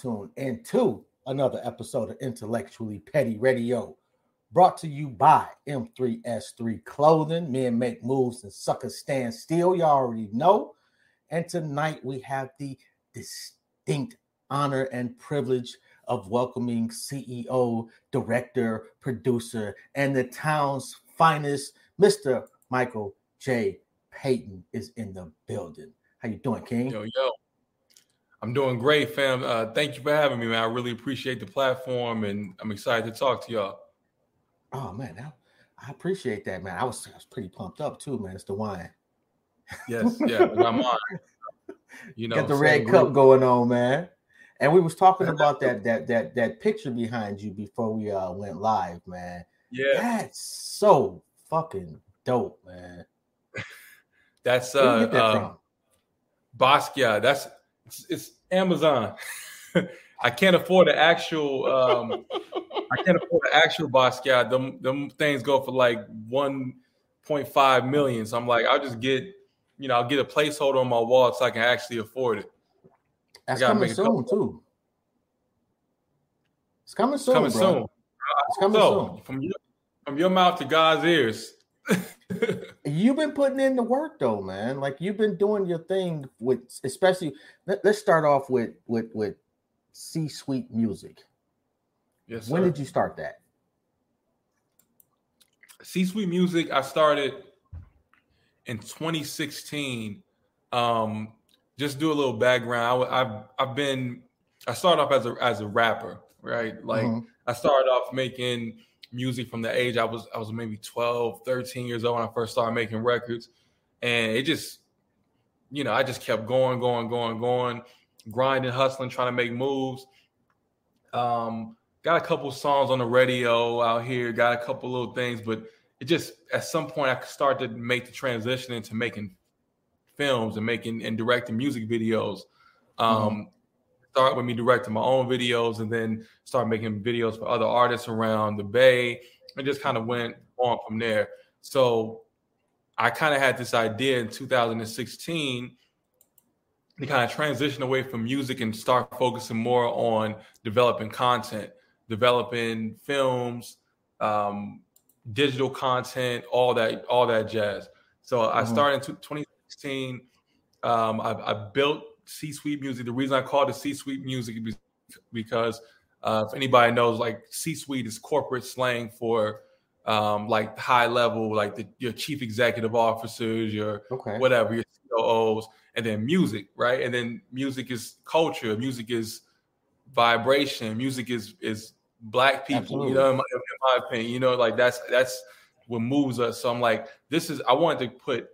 tuned into another episode of Intellectually Petty Radio, brought to you by M3S3 Clothing. Men make moves and suckers stand still. Y'all already know. And tonight we have the distinct honor and privilege of welcoming CEO, director, producer, and the town's finest, Mr. Michael J. Payton is in the building. How you doing, King? Yo, yo. I'm doing great, fam. Uh, thank you for having me, man. I really appreciate the platform, and I'm excited to talk to y'all. Oh man, I, I appreciate that, man. I was, I was pretty pumped up too, man. It's the wine. Yes, yeah, I'm on. You know, got the red group. cup going on, man. And we was talking about that that that that picture behind you before we uh went live, man. Yeah, that's so fucking dope, man. that's uh, that uh Basquiat. That's it's, it's Amazon. I can't afford the actual. Um, I can't afford the actual Basquiat. Them them things go for like one point five million. So I'm like, I'll just get, you know, I'll get a placeholder on my wall so I can actually afford it. That's coming soon too. It's coming soon. Coming bro. soon. It's coming so, soon. From your, from your mouth to God's ears. you've been putting in the work though, man. Like you've been doing your thing with, especially. Let, us start off with with with C Suite Music. Yes. When did you start that? C Suite Music. I started in 2016. Um, just do a little background. I, have I've been. I started off as a as a rapper, right? Like mm-hmm. I started off making music from the age I was I was maybe 12, 13 years old when I first started making records. And it just, you know, I just kept going, going, going, going, grinding, hustling, trying to make moves. Um, got a couple songs on the radio out here, got a couple little things, but it just at some point I started to make the transition into making films and making and directing music videos. Um, mm-hmm start with me directing my own videos and then start making videos for other artists around the Bay and just kind of went on from there. So I kind of had this idea in 2016 to kind of transition away from music and start focusing more on developing content, developing films, um, digital content, all that, all that jazz. So mm-hmm. I started in 2016. Um, I, I built C suite music. The reason I call it C suite music is because uh, if anybody knows, like C suite is corporate slang for um, like high level, like the, your chief executive officers, your okay. whatever, your COOs, and then music, right? And then music is culture. Music is vibration. Music is is black people. Absolutely. You know, in my, in my opinion, you know, like that's that's what moves us. So I'm like, this is. I wanted to put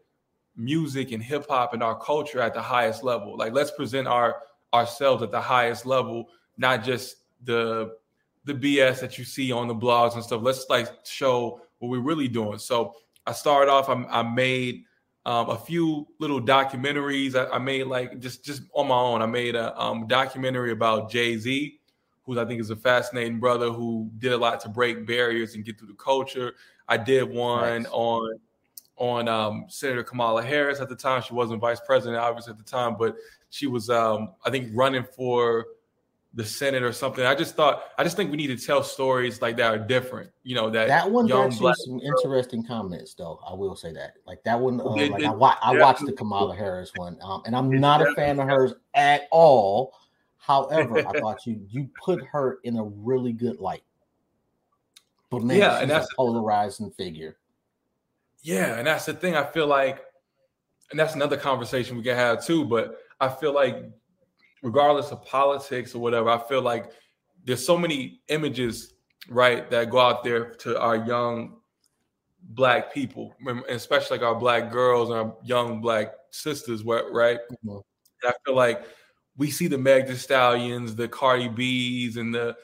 music and hip hop and our culture at the highest level. Like let's present our ourselves at the highest level, not just the the BS that you see on the blogs and stuff. Let's like show what we're really doing. So I started off. I, I made um, a few little documentaries. I, I, made like just just on my own. I made a um, documentary about Jay Z, who I think is a fascinating brother who did a lot to break barriers and get through the culture. I did one nice. on on um, Senator Kamala Harris at the time. She wasn't vice president, obviously, at the time, but she was, um, I think, running for the Senate or something. I just thought, I just think we need to tell stories like that are different. You know, that that one got you some girl. interesting comments, though. I will say that. Like that one, uh, like I, wa- I watched the Kamala Harris one, um, and I'm not a fan of hers at all. However, I thought you you put her in a really good light. But man, yeah, and that's a polarizing figure. Yeah, and that's the thing. I feel like, and that's another conversation we can have too. But I feel like, regardless of politics or whatever, I feel like there's so many images, right, that go out there to our young black people, especially like our black girls and our young black sisters, right? Mm-hmm. And I feel like we see the Meg Thee Stallions, the Cardi B's, and the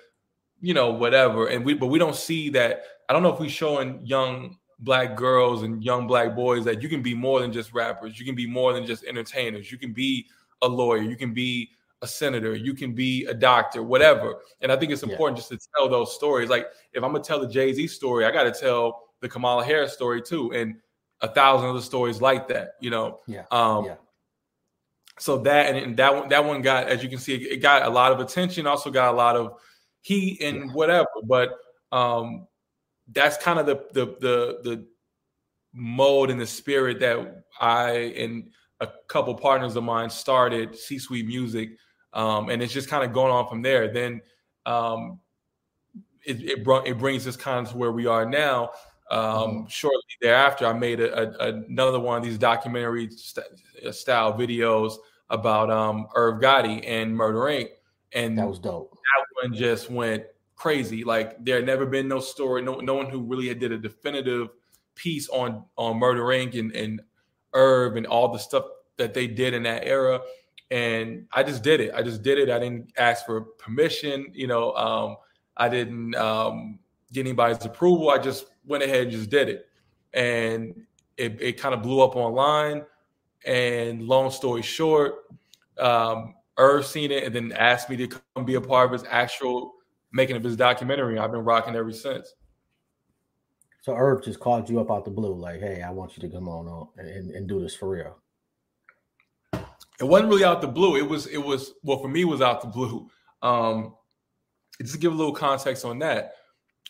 you know whatever, and we but we don't see that. I don't know if we're showing young black girls and young black boys that you can be more than just rappers. You can be more than just entertainers. You can be a lawyer. You can be a senator. You can be a doctor, whatever. And I think it's important yeah. just to tell those stories. Like if I'm gonna tell the Jay Z story, I got to tell the Kamala Harris story too, and a thousand other stories like that. You know. Yeah. Um, yeah. so that and, and that one that one got as you can see it, got a lot of attention also got a lot of heat and whatever but um that's kind of the the the the mode and the spirit that I and a couple partners of mine started C Suite Music, um, and it's just kind of going on from there. Then um, it it, brought, it brings us kind of to where we are now. Um, mm-hmm. Shortly thereafter, I made a, a, another one of these documentary st- style videos about um, Irv Gotti and Murder Inc. And that was dope. That one just went crazy. Like there had never been no story, no no one who really had did a definitive piece on on Murder Inc. and, and Irv and all the stuff that they did in that era. And I just did it. I just did it. I didn't ask for permission. You know, um, I didn't um, get anybody's approval. I just went ahead and just did it. And it, it kind of blew up online. And long story short, um, Irv seen it and then asked me to come be a part of his actual making of his documentary. I've been rocking ever since. So Irv just called you up out the blue, like, "Hey, I want you to come on and, and do this for real." It wasn't really out the blue. It was. It was. Well, for me, it was out the blue. Um, just to give a little context on that.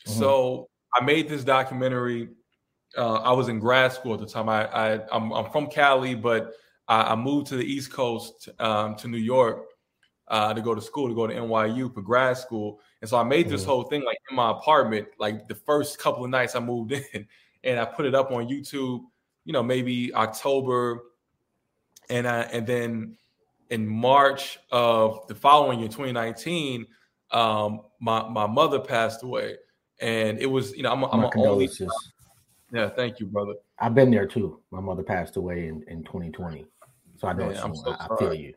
Mm-hmm. So I made this documentary. Uh, I was in grad school at the time. I, I am I'm, I'm from Cali, but I, I, moved to the East Coast um, to New York uh, to go to school, to go to NYU for grad school. And so I made this mm-hmm. whole thing like in my apartment, like the first couple of nights I moved in, and I put it up on YouTube. You know, maybe October, and I, and then in March of the following year, 2019, um, my my mother passed away, and it was you know I'm, I'm only. Yeah, thank you, brother. I've been there too. My mother passed away in, in 2020, so I know. Man, I'm so I, I feel you.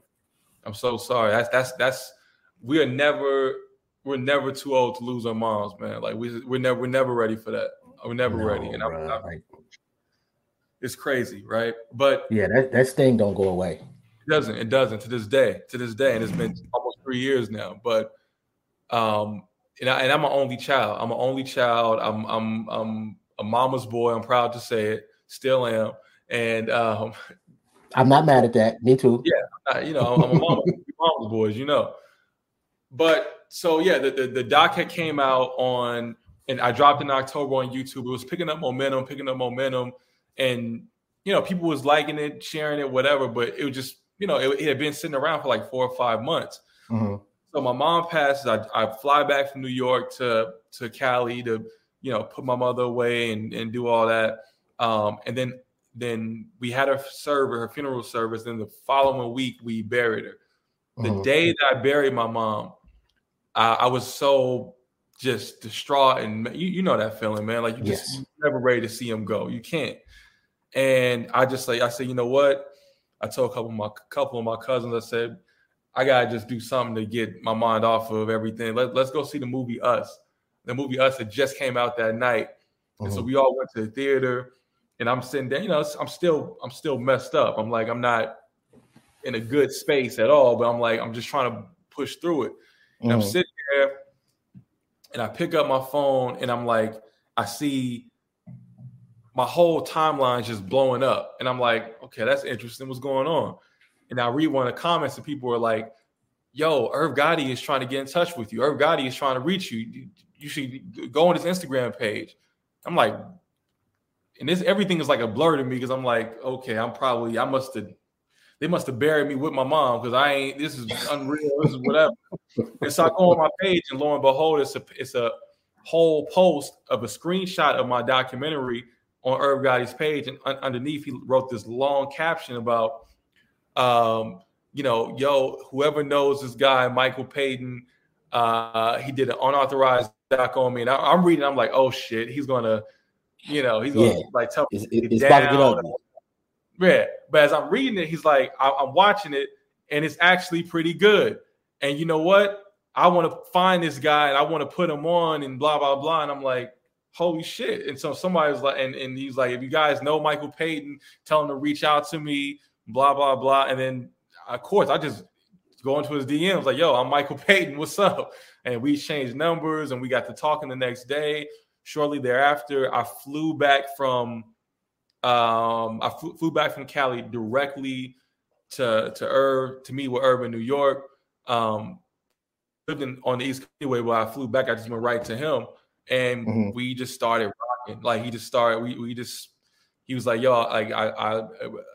I'm so sorry. That's that's that's we are never we're never too old to lose our moms, man. Like we we're never we're never ready for that. We're never no, ready. And I'm, I'm, like, it's crazy, right? But yeah, that that sting don't go away. It doesn't. It doesn't to this day. To this day, and it's been almost three years now. But um, and, I, and I'm an only child. I'm an only child. I'm I'm I'm a mama's boy. I'm proud to say it. Still am. And um, I'm not mad at that. Me too. Yeah, you know, I'm a mama, mama's boys. You know, but so yeah, the, the the doc had came out on, and I dropped in October on YouTube. It was picking up momentum, picking up momentum, and you know, people was liking it, sharing it, whatever. But it was just, you know, it, it had been sitting around for like four or five months. Mm-hmm. So my mom passes. I, I fly back from New York to to Cali to, you know, put my mother away and and do all that. Um, and then then we had her service, her funeral service. Then the following week, we buried her. The mm-hmm. day that I buried my mom, I, I, was so just distraught, and you, you know that feeling, man. Like you just yes. never ready to see him go. You can't. And I just like I said, you know what? I told a couple of my couple of my cousins, I said, I gotta just do something to get my mind off of everything. Let, let's go see the movie Us. The movie Us that just came out that night, mm-hmm. and so mm-hmm. we all went to the theater and I'm sitting there, you know, I'm still I'm still messed up. I'm like I'm not in a good space at all, but I'm like I'm just trying to push through it. And mm. I'm sitting there and I pick up my phone and I'm like I see my whole timeline just blowing up and I'm like, okay, that's interesting. What's going on? And I read one of the comments and people are like, yo, Irv Gotti is trying to get in touch with you. Irv Gotti is trying to reach you. You should go on his Instagram page. I'm like, and this everything is like a blur to me because I'm like, okay, I'm probably I must have they must have buried me with my mom because I ain't this is unreal, this is whatever. and so I go on my page and lo and behold, it's a it's a whole post of a screenshot of my documentary on Irv Gotti's page, and un- underneath he wrote this long caption about um, you know, yo, whoever knows this guy, Michael Payton, uh, he did an unauthorized doc on me. And I, am reading, I'm like, oh shit, he's gonna you know, he's gonna yeah. like tell it's, it's about to get ugly. Yeah, but as I'm reading it, he's like, I, I'm watching it, and it's actually pretty good. And you know what? I want to find this guy and I want to put him on and blah blah blah. And I'm like, holy shit. And so somebody's like, and, and he's like, if you guys know Michael Payton, tell him to reach out to me, blah, blah, blah. And then of course I just go into his DMs like, yo, I'm Michael Payton, what's up? And we changed numbers and we got to talking the next day shortly thereafter, I flew back from um, I flew, flew back from Cali directly to to Irv to meet with Irv in New York. Um, lived in, on the East Coast anyway. When I flew back, I just went right to him, and mm-hmm. we just started rocking. Like he just started. We we just he was like, "Yo, like I, I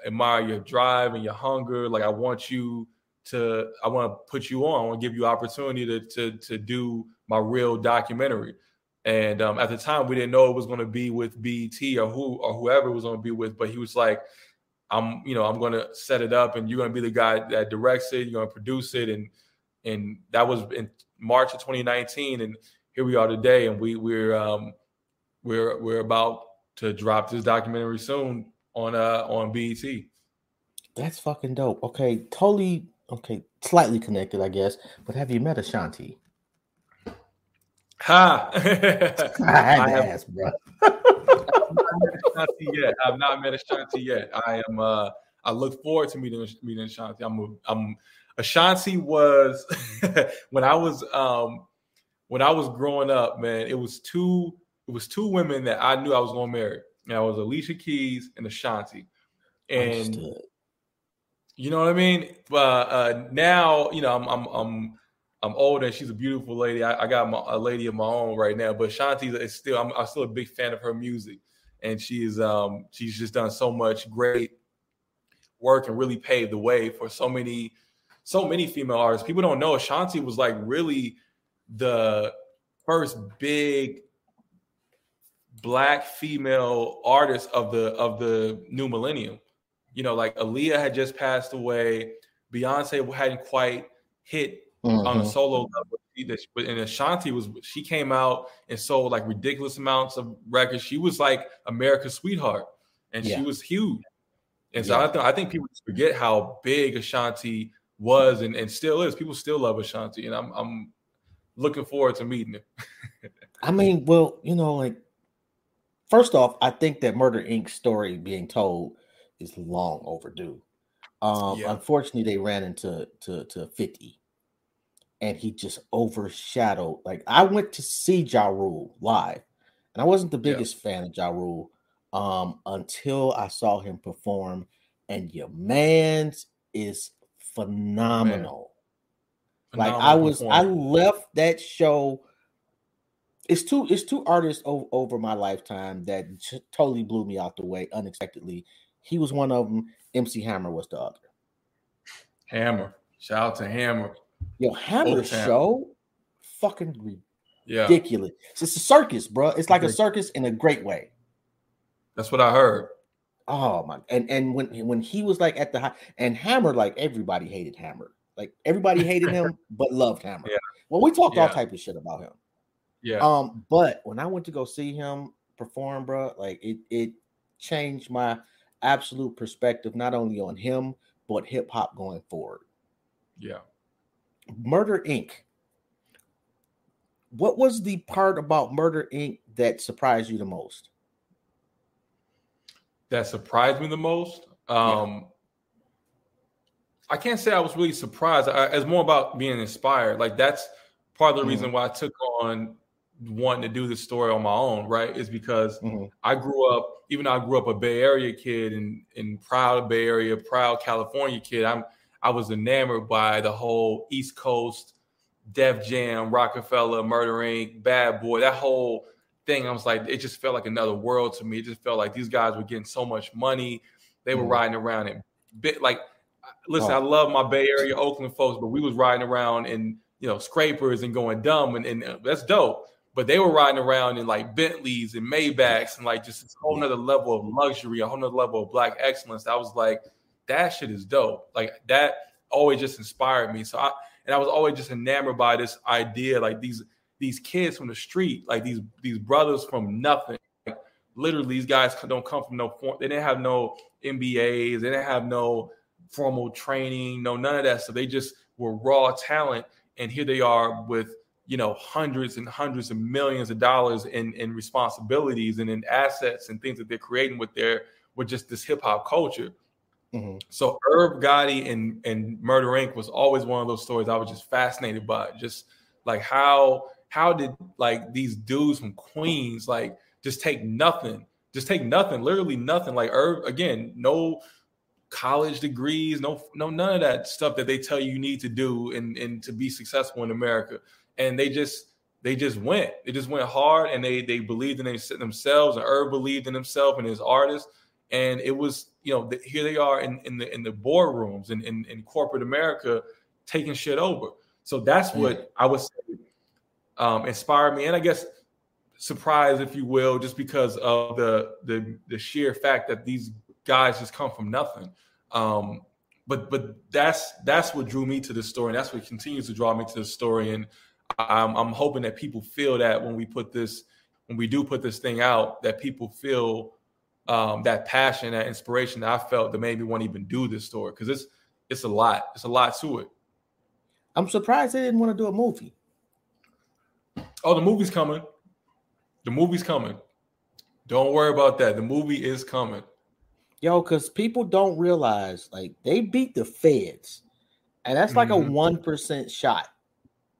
admire your drive and your hunger. Like I want you to. I want to put you on. I want to give you opportunity to to to do my real documentary." And um, at the time, we didn't know it was going to be with BET or who or whoever it was going to be with. But he was like, "I'm, you know, I'm going to set it up, and you're going to be the guy that directs it. You're going to produce it." And and that was in March of 2019, and here we are today, and we we're um, we're we're about to drop this documentary soon on uh on BET. That's fucking dope. Okay, totally okay, slightly connected, I guess. But have you met Ashanti? Ha! I had to ask, bro. Ashanti yet. I've not met Ashanti yet. I am. uh I look forward to meeting meeting Ashanti. I'm. A, I'm. Ashanti was when I was um when I was growing up, man. It was two. It was two women that I knew I was going to marry. And I was Alicia Keys and Ashanti, and Understood. you know what I mean. But uh, now, you know, I'm I'm I'm I'm older and she's a beautiful lady. I, I got my, a lady of my own right now, but Shanti is still I'm, I'm, still a big fan of her music, and she's um she's just done so much great work and really paved the way for so many so many female artists. People don't know Ashanti was like really the first big black female artist of the of the new millennium. You know, like Aaliyah had just passed away, Beyonce hadn't quite hit mm-hmm. on a mm-hmm. solo level. But and Ashanti was she came out and sold like ridiculous amounts of records. She was like America's sweetheart, and yeah. she was huge. And so yeah. I, th- I think people forget how big Ashanti was and, and still is. People still love Ashanti, and I'm I'm looking forward to meeting her. I mean, well, you know, like first off, I think that Murder Inc. story being told is long overdue. Um, yeah. Unfortunately, they ran into to, to 50 and he just overshadowed. Like I went to see Ja Rule live, and I wasn't the biggest yeah. fan of Ja Rule um, until I saw him perform. And your man's is phenomenal. Man. Like I was, I left that show. It's two, it's two artists over, over my lifetime that totally blew me out the way unexpectedly. He was one of them. MC Hammer was the other. Hammer, shout out to Hammer. Yo, Hammer show, fucking ridiculous. Yeah. It's, a circus, bro. It's like a circus in a great way. That's what I heard. Oh my! And and when when he was like at the high, and Hammer, like everybody hated Hammer. Like everybody hated him, but loved Hammer. Yeah. Well, we talked yeah. all type of shit about him. Yeah. Um, but when I went to go see him perform, bro, like it it changed my absolute perspective not only on him but hip hop going forward. Yeah. Murder Inc. What was the part about Murder Inc. that surprised you the most? That surprised me the most. Um, yeah. I can't say I was really surprised. I, it's more about being inspired. Like that's part of the mm-hmm. reason why I took on wanting to do this story on my own. Right, is because mm-hmm. I grew up. Even though I grew up a Bay Area kid and and proud Bay Area, proud California kid. I'm I was enamored by the whole East Coast, Def Jam, Roc-A-Fella, Murder Inc., Bad Boy, that whole thing. I was like, it just felt like another world to me. It just felt like these guys were getting so much money. They were mm. riding around in bit like listen, oh. I love my Bay Area Oakland folks, but we was riding around in you know scrapers and going dumb and, and uh, that's dope. But they were riding around in like Bentleys and Maybachs and like just a whole nother level of luxury, a whole nother level of black excellence. I was like, that shit is dope. Like that always just inspired me. So I and I was always just enamored by this idea, like these these kids from the street, like these these brothers from nothing. Like literally, these guys don't come from no form. They didn't have no MBAs. They didn't have no formal training. No, none of that. So they just were raw talent, and here they are with you know hundreds and hundreds of millions of dollars in in responsibilities and in assets and things that they're creating with their with just this hip hop culture. Mm-hmm. So Irv Gotti and and Murder Inc. was always one of those stories I was just fascinated by. Just like how how did like these dudes from Queens like just take nothing, just take nothing, literally nothing. Like Irv again, no college degrees, no, no, none of that stuff that they tell you you need to do and and to be successful in America. And they just they just went. They just went hard, and they they believed in themselves. And Irv believed in himself and his artist. And it was, you know, the, here they are in, in the in the boardrooms and in, in, in, corporate America taking shit over. So that's what I would say um, inspired me, and I guess surprised, if you will, just because of the the the sheer fact that these guys just come from nothing. Um, but but that's that's what drew me to the story, and that's what continues to draw me to the story. And I'm, I'm hoping that people feel that when we put this, when we do put this thing out, that people feel um, that passion, that inspiration that I felt that made me want to even do this story because it's it's a lot. It's a lot to it. I'm surprised they didn't want to do a movie. Oh, the movie's coming. The movie's coming. Don't worry about that. The movie is coming. Yo, because people don't realize like they beat the feds, and that's like mm-hmm. a one percent shot.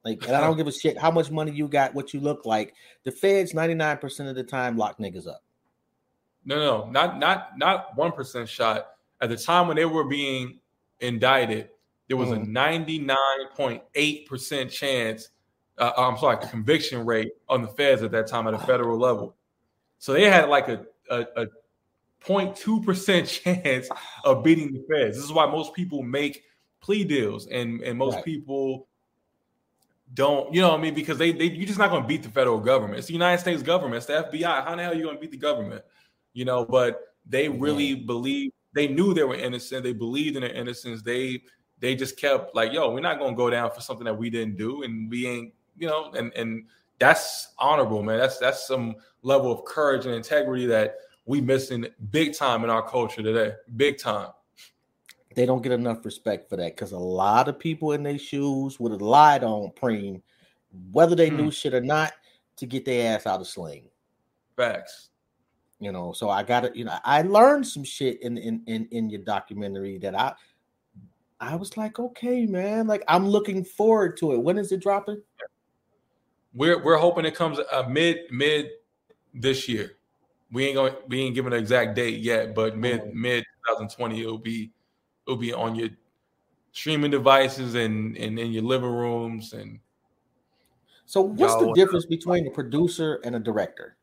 Like, and I don't give a shit how much money you got, what you look like. The feds, 99% of the time, lock niggas up. No, no, not not not one percent shot. At the time when they were being indicted, there was mm. a 99.8% chance. Uh, I'm sorry, conviction rate on the feds at that time at a federal level. So they had like a, a, a 0.2% chance of beating the feds. This is why most people make plea deals and, and most right. people don't, you know what I mean? Because they, they you're just not going to beat the federal government. It's the United States government, it's the FBI. How the hell are you going to beat the government? You know, but they really believe they knew they were innocent. They believed in their innocence. They they just kept like, yo, we're not gonna go down for something that we didn't do, and we ain't, you know, and and that's honorable, man. That's that's some level of courage and integrity that we missing big time in our culture today. Big time they don't get enough respect for that because a lot of people in their shoes would have lied on Preem, whether they mm. knew shit or not, to get their ass out of sling. Facts. You know, so I got it. You know, I learned some shit in in in in your documentary that I I was like, okay, man, like I'm looking forward to it. When is it dropping? We're we're hoping it comes uh, mid mid this year. We ain't going we ain't giving an exact date yet, but mid oh. mid 2020 it'll be it'll be on your streaming devices and and in your living rooms and so what's the difference between a producer and a director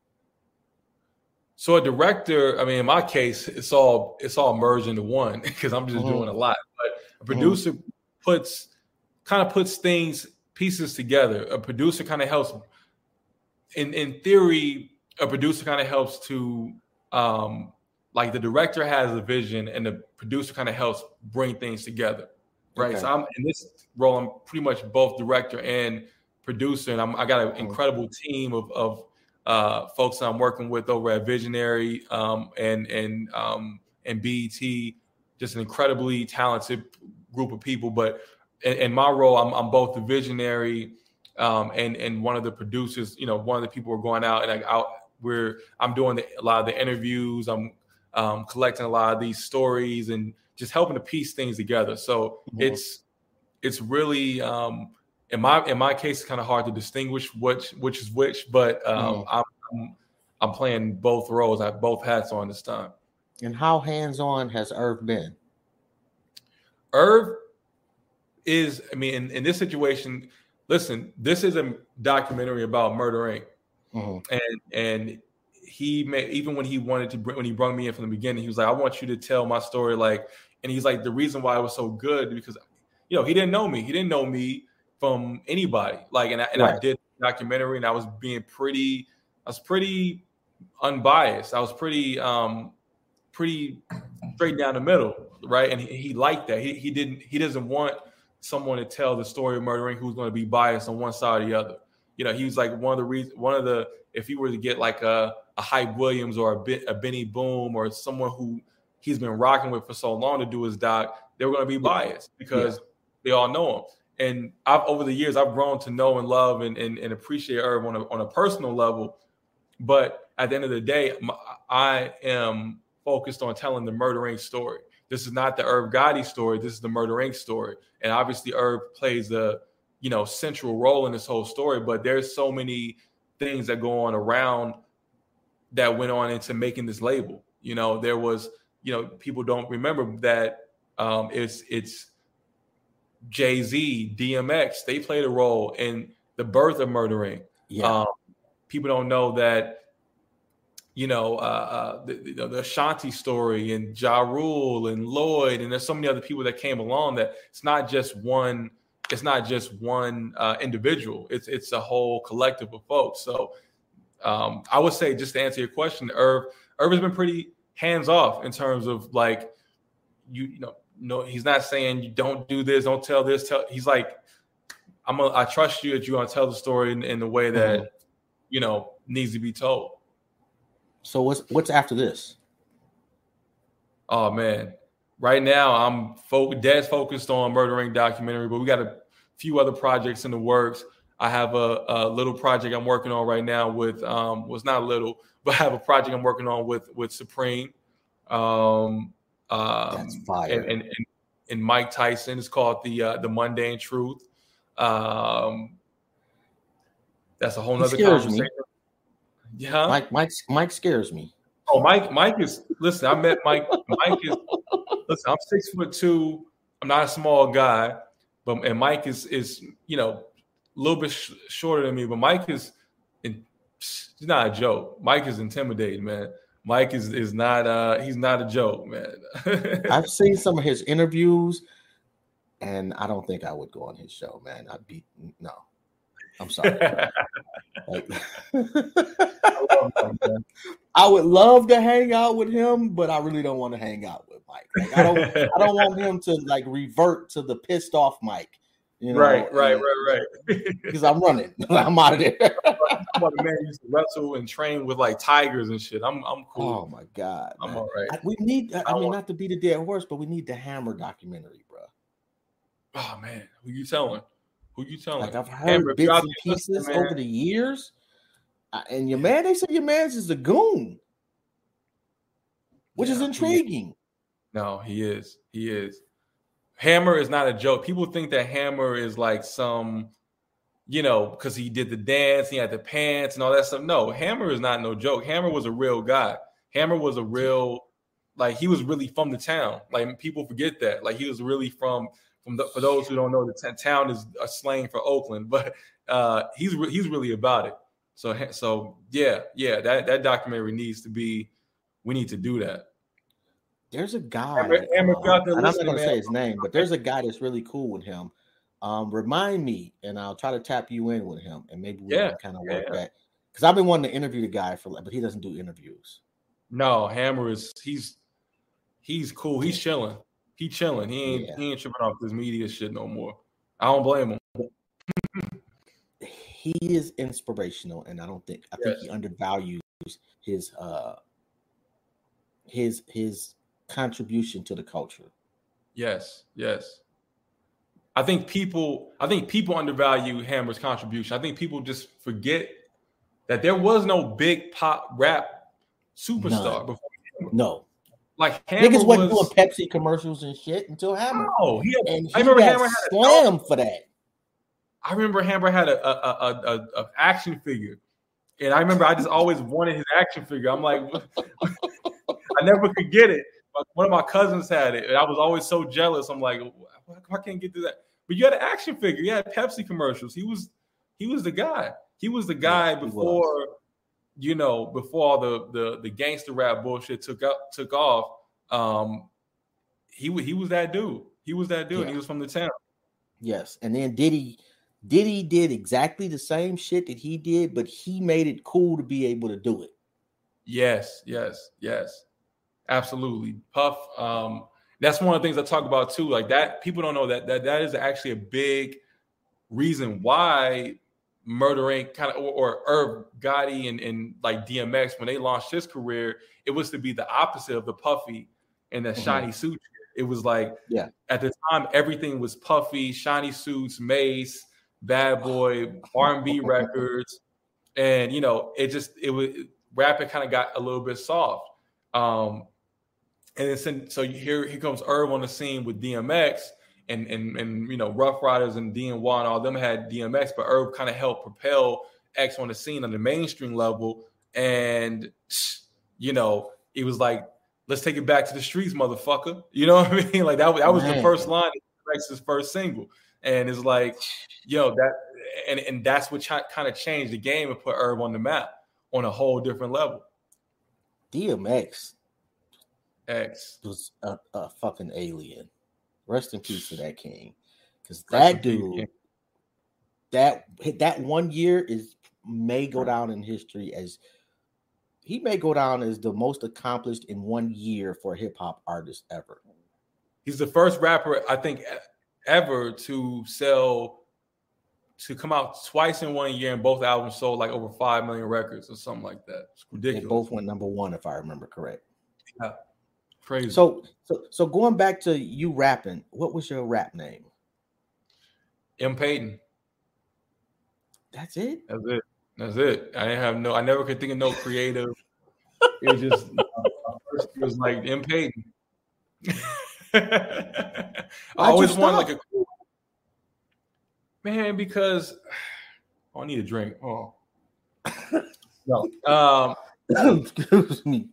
so a director i mean in my case it's all it's all merged into one because i'm just mm-hmm. doing a lot but a mm-hmm. producer mm-hmm. puts kind of puts things pieces together a producer kind of helps in in theory a producer kind of helps to um like the director has a vision and the producer kind of helps bring things together right okay. so i'm in this role i'm pretty much both director and producer and I'm, i got an mm-hmm. incredible team of, of uh, folks i'm working with over at visionary um, and and um, and BET just an incredibly talented group of people but in, in my role i'm, I'm both the visionary um, and and one of the producers you know one of the people who are going out and I, out we're i'm doing the, a lot of the interviews i'm um, collecting a lot of these stories and just helping to piece things together. So mm-hmm. it's it's really um, in my in my case, it's kind of hard to distinguish which which is which, but um, mm-hmm. I'm, I'm playing both roles. I have both hats on this time. And how hands on has Irv been? Irv is, I mean, in, in, this situation, listen, this is a documentary about Murder Inc, Mm-hmm. And and he made even when he wanted to bring when he brought me in from the beginning, he was like, I want you to tell my story like and he's like the reason why I was so good because you know he didn't know me. He didn't know me from anybody. Like and I, and right. I did documentary and I was being pretty I was pretty unbiased. I was pretty um pretty straight down the middle, right? And he, he liked that. He, he didn't he doesn't want someone to tell the story of Murder Inc who's going to be biased on one side or the other. You know, he was like one of the reasons one of the if he were to get like a a Hype Williams or a, bit, a Benny Boom or someone who he's been rocking with for so long to do his doc, they were going to be biased because yeah. they all know him. And I've over the years I've grown to know and love and, and, and appreciate Irv on a, on a personal level. But at the end of the day, I am focused on telling the Murder Inc. story. This is not the Irv Gotti story. This is the Murder Inc. story. And obviously, Irv plays the you know central role in this whole story. But there's so many things that go on around that went on into making this label. You know, there was you know people don't remember that um, it's it's Jay Z, DMX. They played a role in the birth of Murder Inc. Yeah. Um, people don't know that you know, uh, uh, the, the, the, Ashanti story and Ja Rule and Lloyd, and there's so many other people that came along that it's not just one, it's not just one uh, individual. It's it's a whole collective of folks. So um, I would say, just to answer your question, Irv, Irv has been pretty hands off in terms of like you, you know, no, he's not saying you don't do this, don't tell this. Tell he's like, I'm a, I trust you that you're gonna tell the story in, in the way that mm-hmm. you know needs to be told. So what's what's after this? Oh man, right now I'm fo- dead focused on Murder Inc documentary, but we got a few other projects in the works. I have a, a little project I'm working on right now with um, was well, not little, but I have a project I'm working on with with Supreme. Um, um, That's fire. And, and, and, Mike Tyson. is called the uh, the Mundane Truth. Um, that's a whole nother conversation. Me. Yeah. Mike, Mike, Mike scares me. Oh, Mike, Mike is listen. I met Mike. Mike is listen. I'm six foot two. I'm not a small guy, but and Mike is is you know a little bit sh- shorter than me. But Mike is, in, he's not a joke. Mike is intimidating, man. Mike is is not uh he's not a joke, man. I've seen some of his interviews, and I don't think I would go on his show, man. I'd be no. I'm sorry. like, I would love to hang out with him, but I really don't want to hang out with Mike. Like, I don't I don't want him to like revert to the pissed off Mike. You know, right, right, right, right. Because I'm running. I'm out of there. I'm a man used to wrestle and train with like tigers and shit. I'm I'm cool. Oh my god. I'm man. all right. I, we need I, I mean want... not to beat a dead horse, but we need the hammer documentary, bro. Oh man, who you telling? Who you telling? Like I've heard Hammer, bits and pieces over the years. And your man, they say your man's is a goon, which yeah, is intriguing. no, he is. He is. Hammer is not a joke. People think that Hammer is like some, you know, because he did the dance, he had the pants and all that stuff. No, Hammer is not no joke. Hammer was a real guy. Hammer was a real, like he was really from the town. Like people forget that. Like he was really from from the, for those who don't know, the town is a slang for Oakland, but uh, he's re- he's really about it. So so yeah, yeah, that that documentary needs to be. We need to do that. There's a guy. Hammer, Hammer um, I'm not going to say his name, but there's a guy that's really cool with him. Um, remind me, and I'll try to tap you in with him, and maybe we yeah, can kind of work yeah. that. Because I've been wanting to interview the guy for, like but he doesn't do interviews. No, Hammer is he's he's cool. He's chilling. He chilling. He ain't yeah. he ain't tripping off this media shit no more. I don't blame him. he is inspirational, and I don't think I yes. think he undervalues his uh his his contribution to the culture. Yes, yes. I think people I think people undervalue Hammer's contribution. I think people just forget that there was no big pop rap superstar None. before. No, like Hammer niggas wasn't doing Pepsi commercials and shit until Hammer. Oh, he had, and I remember Hammer had slam for that. I remember Hammer had a a, a, a, a action figure, and I remember I just always wanted his action figure. I'm like, I never could get it. One of my cousins had it, and I was always so jealous. I'm like, I can't get to that. But you had an action figure. You had Pepsi commercials. He was he was the guy. He was the guy yeah, before you know, before all the the the gangster rap bullshit took up took off, um, he he was that dude. He was that dude. Yeah. he was from the town. Yes, and then Diddy Diddy did exactly the same shit that he did, but he made it cool to be able to do it. Yes, yes, yes, absolutely. Puff. Um, that's one of the things I talk about too. Like that, people don't know that that that is actually a big reason why Murder Inc. kind of or, or Irv Gotti and, and like DMX when they launched his career, it was to be the opposite of the puffy and the mm-hmm. shiny suit. It was like yeah, at the time everything was puffy, shiny suits, Mase, Bad Boy, R&B records, and you know it just it was rapping kind of got a little bit soft. Um, and then so here here comes Irv on the scene with DMX and and and you know Ruff Ryders and DNY and all them had DMX, but Irv kind of helped propel X on the scene on the mainstream level, and you know it was like let's take it back to the streets, motherfucker. You know what I mean? Like that, that was Man. the first line of Rex's first single. And it's like, yo, that and, and that's what ch- kind of changed the game and put Irv on the map on a whole different level. DMX X was a, a fucking alien. Rest in peace to that king. Because that dude, that that one year is may go down in history as he may go down as the most accomplished in one year for a hip hop artist ever. He's the first rapper I think ever to sell to come out twice in one year and both albums sold like over five million records or something like that. It's ridiculous. They both went number one if I remember correct. Yeah. Crazy. So so so going back to you rapping, what was your rap name? M. Payton. That's it. That's it. That's it. I didn't have no. I never could think of no creative. it was just first it was like M. Payton. I always wanted like a man because oh, I need a drink. Oh, no. Um, excuse me.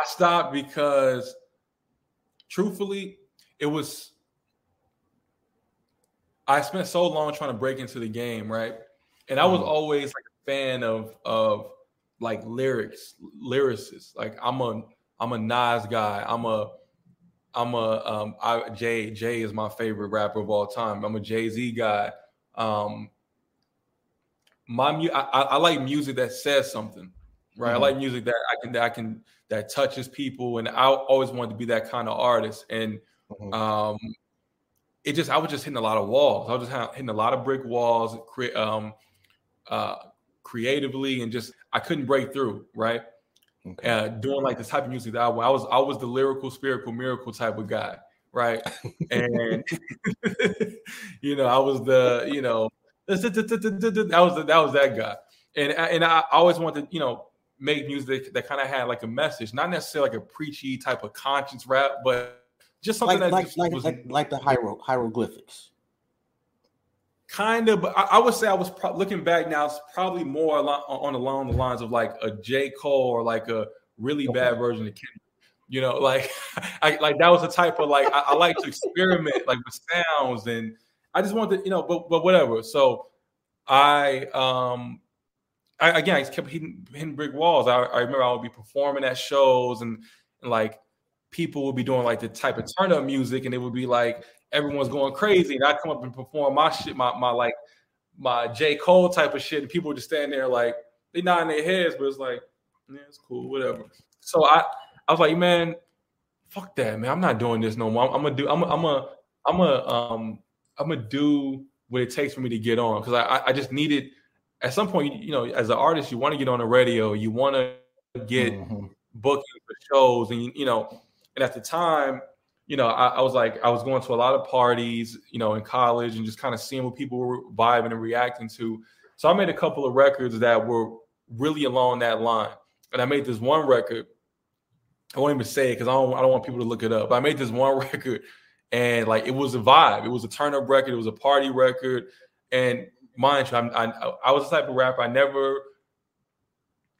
I stopped because, truthfully, it was. I spent so long trying to break into the game, right? And I was mm-hmm. always like a fan of of like lyrics, lyricists. Like I'm a I'm a Nas guy. I'm a I'm a um I Jay Jay is my favorite rapper of all time. I'm a Jay Z guy. Um, my mu- I, I, like music that says something, right? Mm-hmm. I like music that I can that I can that touches people, and I always wanted to be that kind of artist. And mm-hmm. um, it just I was just hitting a lot of walls. I was just hitting a lot of brick walls. Um, uh, creatively and just I couldn't break through, right? Okay. Uh, doing like the type of music that I, I was, I was the lyrical, spiritual, miracle type of guy, right? and you know, I was the, you know, that was the, that was that guy, and and I always wanted you know, make music that, that kind of had like a message, not necessarily like a preachy type of conscience rap, but just something like that like like, was, like, like the hiero, hieroglyphics kind of, but I, I, would say I was pro- looking back now. It's probably more along, on along the lines of like a J Cole or like a really okay. bad version of Kendrick. You know, like I like that was the type of like I, I like to experiment like with sounds and I just wanted to, you know, but but whatever. So I um I again I kept hitting, hitting brick walls. I, I remember I would be performing at shows and, and like people would be doing like the type of turn up music and it would be like everyone's going crazy, and I come up and perform my shit, my my like my J Cole type of shit, and people would just stand there like they nodding their heads, but it's like, yeah, it's cool, whatever. So I I was like, man, fuck that, man. I'm not doing this no more. I'm, I'm gonna do. I'm I'm I'm a um I'm gonna do what it takes for me to get on because I I just needed at some point, you know, as an artist, you want to get on the radio, you want to get mm-hmm. booking for shows, and you know, and at the time, you know, I, I, was like, I was going to a lot of parties, you know, in college and just kind of seeing what people were vibing and reacting to. So I made a couple of records that were really along that line. And I made this one record. I won't even say it because I don't, I don't want people to look it up. But I made this one record and like it was a vibe. It was a turn up record. It was a party record. And mind you, I'm, I, I was the type of rapper I never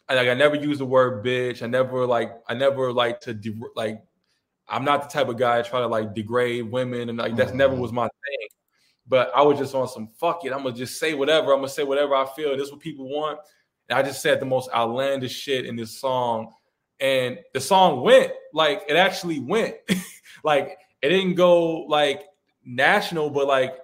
like I never used the word bitch. I never like I never like to de- like I'm not the type of guy to try to like degrade women and like that's mm-hmm. never was my thing. But I was just on some fuck it. I'm gonna just say whatever. I'm gonna say whatever I feel. This is what people want. And I just said the most outlandish shit in this song. And the song went like it actually went. like it didn't go like national, but like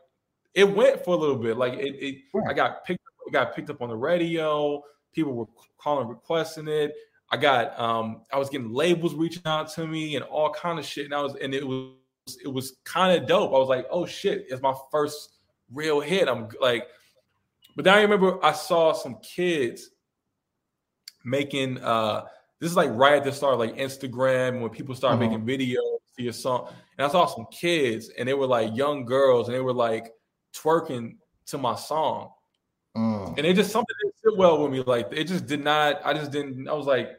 it went for a little bit. Like it, it I got picked it got picked up on the radio. People were calling requesting it. I got um I was getting labels reaching out to me and all kind of shit. And I was and it was it was kind of dope. I was like, oh shit, it's my first real hit. I'm like, but then I remember I saw some kids making uh this is like right at the start, like Instagram, when people start mm-hmm. making videos to your song. And I saw some kids and they were like young girls and they were like twerking to my song. Mm. And it just something didn't sit well with me. Like it just did not. I just didn't. I was like,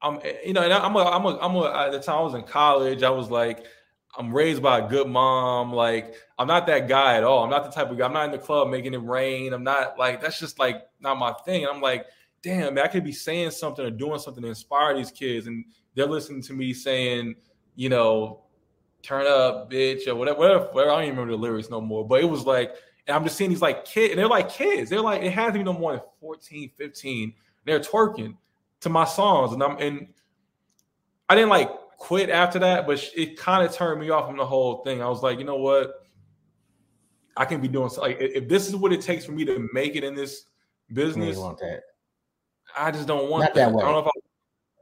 I'm, you know, and I'm a, I'm a, I'm a. At the time I was in college, I was like, I'm raised by a good mom. Like I'm not that guy at all. I'm not the type of guy. I'm not in the club making it rain. I'm not like that's just like not my thing. And I'm like, damn, man, I could be saying something or doing something to inspire these kids, and they're listening to me saying, you know, turn up, bitch, or whatever, whatever, whatever. I don't even remember the lyrics no more. But it was like, and I'm just seeing these like kids, and they're like kids. They're like, it has to be no more than 14, 15. They're twerking to my songs, and I'm and I didn't like quit after that, but it kind of turned me off from the whole thing. I was like, you know what? I can be doing like if this is what it takes for me to make it in this business. want that. I just don't want not that. that way. I don't know if I,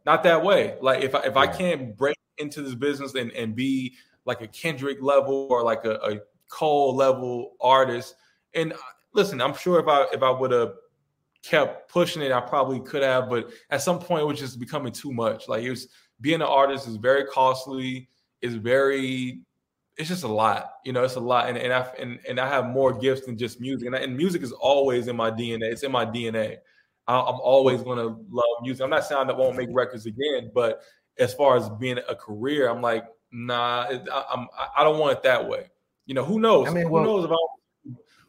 not that way. Like if I, if yeah. I can't break into this business and, and be like a Kendrick level or like a, a Cole level artist, and uh, listen, I'm sure if I if I would have kept pushing it, I probably could have. But at some point, it was just becoming too much. Like it was being an artist is very costly. it's very it's just a lot, you know. It's a lot, and and I and, and I have more gifts than just music, and, I, and music is always in my DNA. It's in my DNA. I, am always going to love music. I'm not saying that won't make records again, but as far as being a career, I'm like, nah, I, I'm I don't want it that way. You know, who knows? I mean, who well, knows if I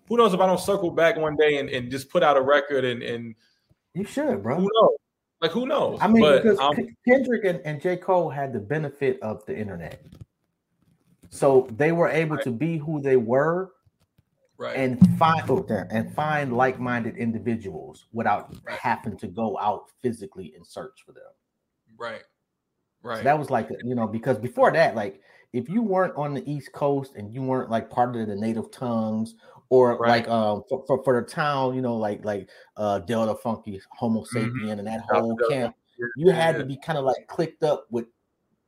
who knows if I don't circle back one day and, and just put out a record and and you should, bro. Who knows? Like who knows? I mean, but, because Kendrick and, and J. Cole had the benefit of the internet. So they were able right. to be who they were right. and find oh, there, and find like-minded individuals without right. having to go out physically and search for them. Right. Right. So that was like you know because before that, like if you weren't on the East Coast and you weren't like part of the native tongues or right. like um for, for, for, the town, you know, like like uh Del the Funky, Homo mm-hmm. sapien, mm-hmm. and that whole camp, you had to be kind of like clicked up with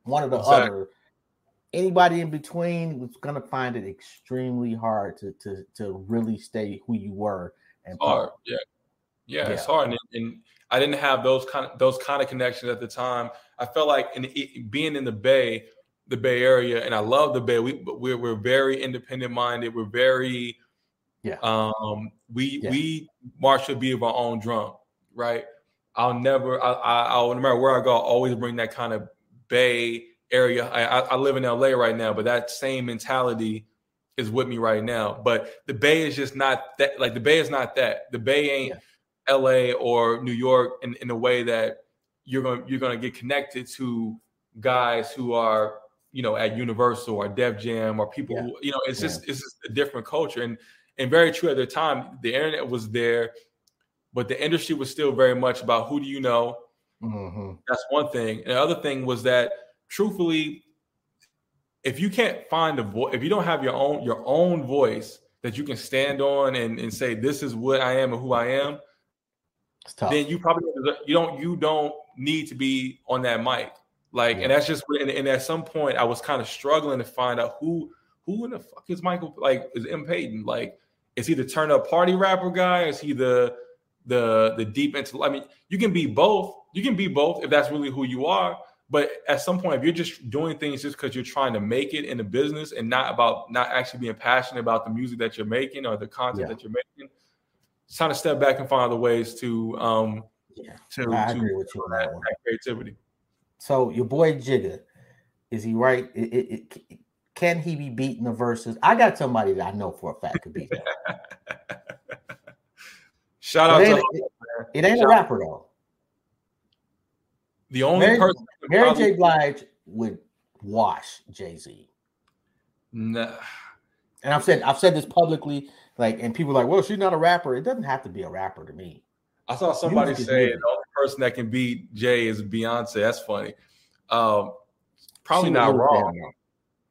one or the exactly. other anybody in between was gonna find it extremely hard to to to really stay who you were. And hard, yeah. yeah, yeah, it's hard, and, and, I didn't have those kind of those kind of connections at the time. I felt like in being in the Bay, the Bay Area, and I love the Bay. We we're, we're very independent minded. We're very yeah. Um, we yeah. we march to be of our own drum, right? I'll never. I, I I'll no matter where I go, I'll always bring that kind of Bay area. I, I live in LA right now, but that same mentality is with me right now. But the Bay is just not that. Like the Bay is not that. The Bay ain't yeah. LA or New York in, in a way that you're going you're going to get connected to guys who are you know at Universal or Def Jam or people yeah. who you know it's yeah. just it's just a different culture and and very true at the time the internet was there, but the industry was still very much about who do you know. Mm-hmm. That's one thing. And the other thing was that truthfully, if you can't find a voice, if you don't have your own your own voice that you can stand on and, and say this is what I am and who I am, then you probably you don't you don't need to be on that mic. Like, yeah. and that's just and, and, at some point I was kind of struggling to find out who who in the fuck is Michael like is M Payton like is he the turn up party rapper guy? Is he the the the deep into I mean you can be both you can be both if that's really who you are but at some point, if you're just doing things just because you're trying to make it in the business and not about not actually being passionate about the music that you're making or the content yeah. that you're making, time to step back and find other ways to um yeah. to, I agree with you on that, that creativity. So your boy Jigga, is he right? It, it, it, can he be beating the verses? I got somebody that I know for a fact could beat him. Shout out to it, it ain't Shout a rapper though. The only Mary, person Mary probably, J. Blige would wash Jay Z. Nah. And I've said I've said this publicly, like, and people are like, well, she's not a rapper. It doesn't have to be a rapper to me. I saw somebody say the only person that can beat Jay is Beyonce. That's funny. Um, probably not wrong.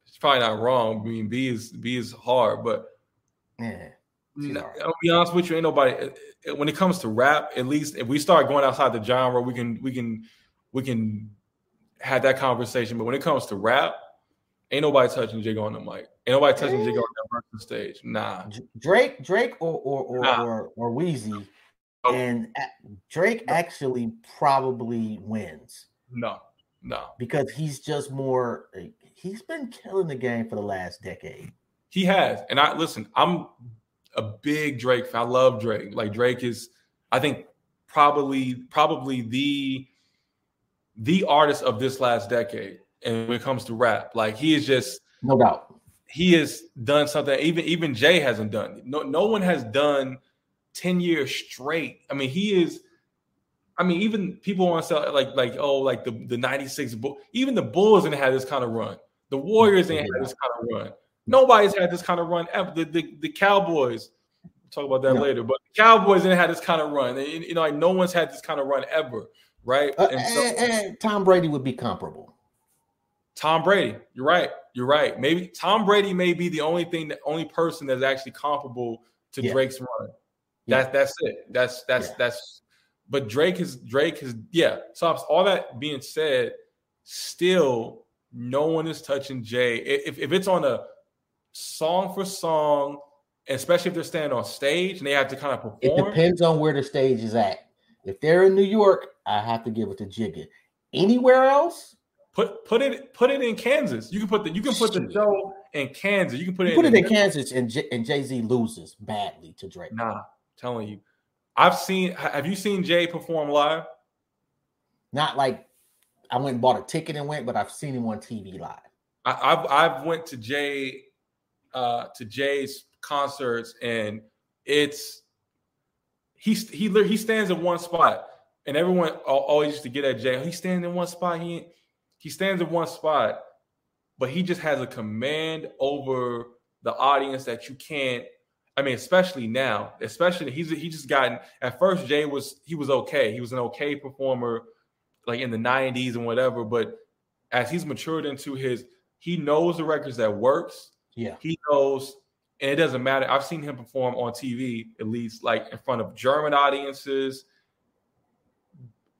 It's probably not wrong. I mean, B is B is hard, but yeah. I'll be honest with you, ain't nobody. When it comes to rap, at least if we start going outside the genre, we can we can we can have that conversation. But when it comes to rap, ain't nobody touching Jigga on the mic. Ain't nobody touching Jigga on that stage. Nah. Drake, Drake, or or or nah. or, or Weezy, oh. and Drake actually probably wins. No, no, because he's just more. He's been killing the game for the last decade. He has, and I listen. I'm a big Drake fan. I love Drake. Like Drake is, I think probably probably the the artist of this last decade. And when it comes to rap, like he is just no doubt. He has done something even even Jay hasn't done. No, no one has done 10 years straight. I mean, he is I mean, even people want to sell like like oh like the the '96 Bull, even the Bulls didn't have this kind of run. The Warriors didn't have this kind of run. Nobody's had this kind of run ever. The the, the Cowboys. We'll talk about that no. later, but the Cowboys didn't have this kind of run. You know, like no one's had this kind of run ever, right? Uh, and, so, and, and Tom Brady would be comparable. Tom Brady, you're right. You're right. Maybe Tom Brady may be the only thing, the only person that's actually comparable to yeah. Drake's run. Yeah. That's that's it. That's that's yeah. that's but Drake is Drake is yeah. So all that being said, still no one is touching Jay. If if it's on a song for song, especially if they're standing on stage and they have to kind of perform. It depends on where the stage is at. If they're in New York, I have to give it to Jigga. Anywhere else, put put it put it in Kansas. You can put the you can put the show in Kansas. You can put it put in it in Kansas, and J- and Jay Z loses badly to Drake. Nah, telling you, I've seen. Have you seen Jay perform live? Not like I went and bought a ticket and went, but I've seen him on TV live. I, have I've went to Jay uh, to Jay's concerts, and it's he he he stands in one spot, and everyone always used to get at Jay. He stands in one spot. He he stands in one spot, but he just has a command over the audience that you can't I mean, especially now, especially he's he just gotten at first Jay was he was okay. He was an okay performer like in the 90s and whatever, but as he's matured into his he knows the records that works. Yeah. He knows and it doesn't matter. I've seen him perform on TV at least like in front of German audiences,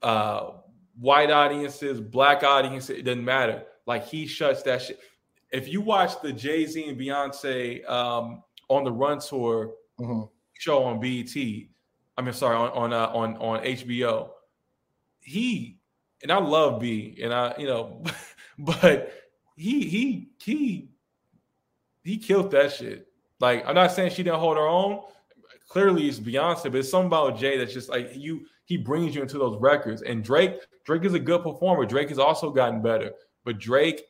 uh white audiences, black audiences, it doesn't matter. Like he shuts that shit. If you watch the Jay-Z and Beyonce um on the Run Tour mm-hmm. show on BET. I mean, sorry, on on uh, on on HBO. He and I love B, and I you know, but he he he he killed that shit. Like I'm not saying she didn't hold her own. Clearly, it's Beyonce, but it's something about Jay that's just like you. He brings you into those records, and Drake. Drake is a good performer. Drake has also gotten better, but Drake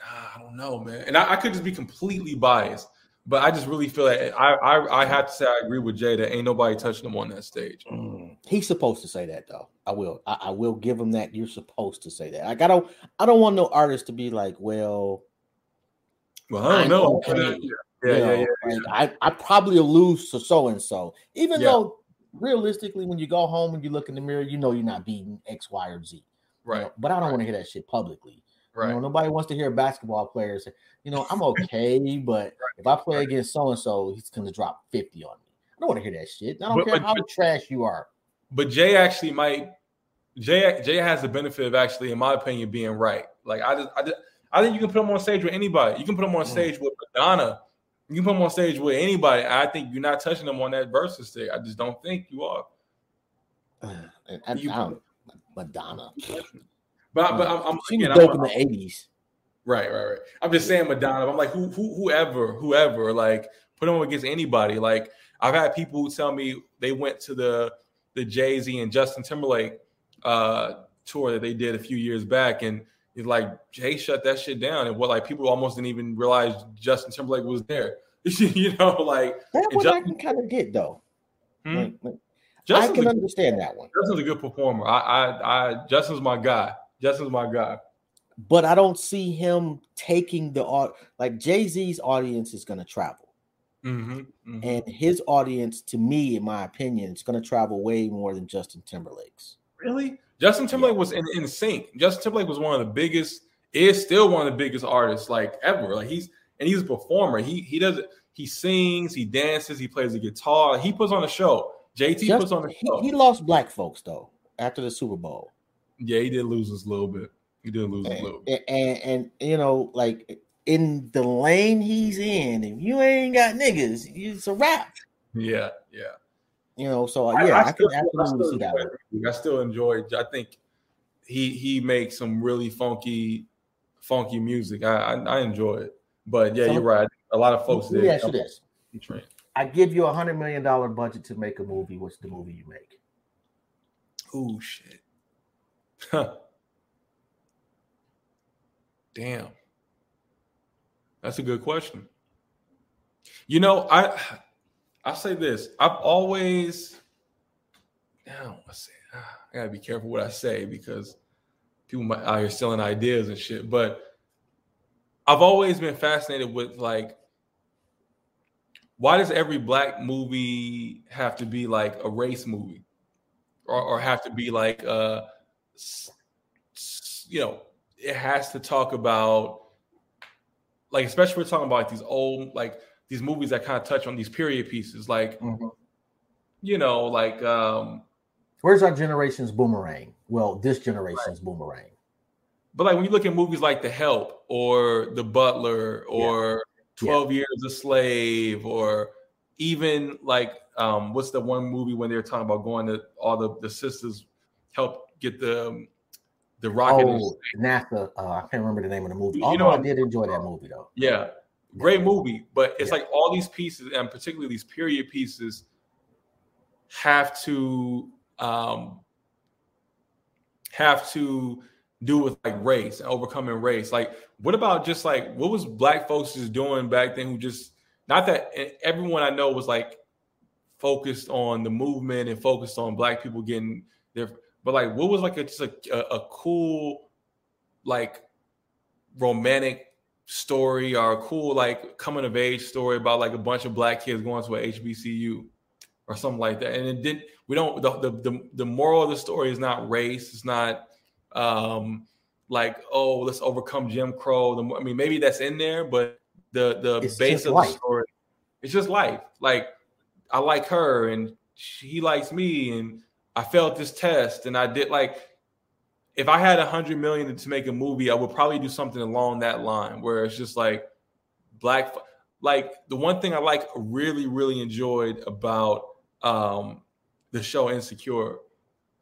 nah, I don't know, man. And I, I, could just be completely biased, but I just really feel that I, I I have to say I agree with Jay that ain't nobody touching him on that stage. Mm. He's supposed to say that though. I will. I, I, will give him that. You're supposed to say that. Like I don't. I don't want no artist to be like, well. Well, I don't know. Okay. Yeah, yeah, yeah, yeah, I, I probably lose to so and so, even though realistically, when you go home and you look in the mirror, you know you're not beating X, Y, or Z. Right. You know? But I don't right. want to hear that shit publicly. Right. You know, nobody wants to hear basketball players say, you know, I'm okay, but right. if I play right. against so and so, he's gonna drop 50 on me. I don't want to hear that shit. I don't but, care but, how but, trash you are. But Jay actually might Jay Jay has the benefit of actually, in my opinion, being right. Like I just I just I think you can put him on stage with anybody. You can put him on mm. stage mm. with Madonna. You can put him on stage with anybody. I think you're not touching him on that versus stage. I just don't think you are. I, you, I Madonna. But but I'm, I'm she was dope I'm, in the eighties. Right, right, right. I'm just saying Madonna. I'm like who, who, whoever, whoever. Like put them against anybody. Like I've had people who tell me they went to the the Jay Z and Justin Timberlake uh, tour that they did a few years back, and it's like Jay shut that shit down, and what like people almost didn't even realize Justin Timberlake was there. you know, like that one Justin, I can kind of get though. Hmm? Like, like, I can understand that one. Justin's a good performer. I, I, I, Justin's my guy. Justin's my guy. But I don't see him taking the art like Jay Z's audience is going to travel. Mm-hmm, mm-hmm. And his audience, to me, in my opinion, is going to travel way more than Justin Timberlake's. Really? Justin Timberlake was in, NSYNC. Justin Timberlake was one of the biggest, is still one of the biggest artists like ever. Like he's and he's a performer. He he does he sings, he dances, he plays the guitar, he puts on a show. JT puts on a show. He, he lost black folks though after the Super Bowl. Yeah, he did lose us a little bit. He did lose and, a little bit. And, and, and you know, like in the lane he's in, if you ain't got niggas, it's a wrap. Yeah, yeah. You know, so uh, yeah, I, I, I can absolutely see that. I still enjoy. I think he he makes some really funky, funky music. I I, I enjoy it. But yeah, so, you're right. A lot of folks. Let me ask you this: I give you a hundred million dollar budget to make a movie. What's the movie you make? Oh shit. Damn. That's a good question. You know, I I say this. I've always I say. I gotta be careful what I say because people might out here selling ideas and shit. But I've always been fascinated with like why does every black movie have to be like a race movie or, or have to be like uh you know it has to talk about like especially we're talking about like these old like these movies that kind of touch on these period pieces like mm-hmm. you know like um where's our generation's boomerang well this generation's right. boomerang but like when you look at movies like the help or the butler or 12 yeah. years a slave or even like um what's the one movie when they're talking about going to all the the sisters help get the um, the rocket oh, NASA. Uh, I can't remember the name of the movie. You know, I did enjoy that movie though. Yeah, great movie. But it's yeah. like all these pieces, and particularly these period pieces, have to um have to do with like race and overcoming race. Like, what about just like what was black folks just doing back then? Who just not that everyone I know was like focused on the movement and focused on black people getting their, but like what was like a, just a, a, a cool like romantic story or a cool like coming of age story about like a bunch of black kids going to a HBCU or something like that. And it didn't. We don't. The the the, the moral of the story is not race. It's not um, like oh let's overcome Jim Crow. The, I mean maybe that's in there, but the the it's base of life. the story it's just life. Like I like her and she likes me and I failed this test and I did like if I had a hundred million to make a movie, I would probably do something along that line where it's just like black like the one thing I like really, really enjoyed about um the show Insecure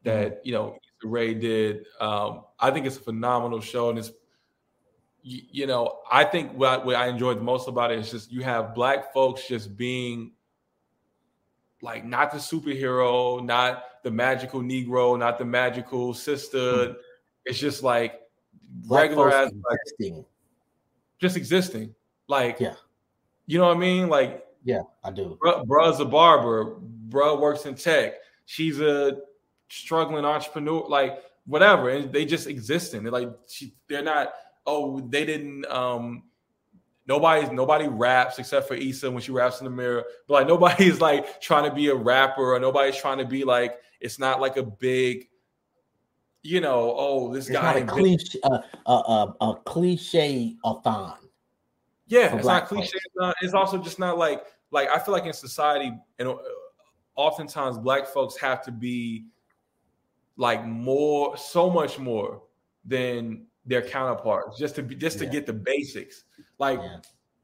that mm-hmm. you know Rae did. Um, I think it's a phenomenal show, and it's you, you know I think what I, what I enjoyed the most about it is just you have black folks just being like not the superhero, not the magical Negro, not the magical sister. Mm-hmm. It's just like regular as existing. just existing. Like yeah, you know what I mean? Like yeah, I do. Bruh, bruh's a barber. Bruh works in tech. She's a struggling entrepreneur, like whatever, and they just existing. They're like she, they're not. Oh, they didn't. um Nobody, nobody raps except for Issa when she raps in the mirror. But like nobody's like trying to be a rapper, or nobody's trying to be like. It's not like a big, you know. Oh, this it's guy. Not a cliche, uh, uh, uh, a cliche thon. Yeah, it's not cliche. It's also just not like like I feel like in society, and uh, oftentimes black folks have to be like more, so much more than their counterparts just to be just to get the basics. Like, yeah.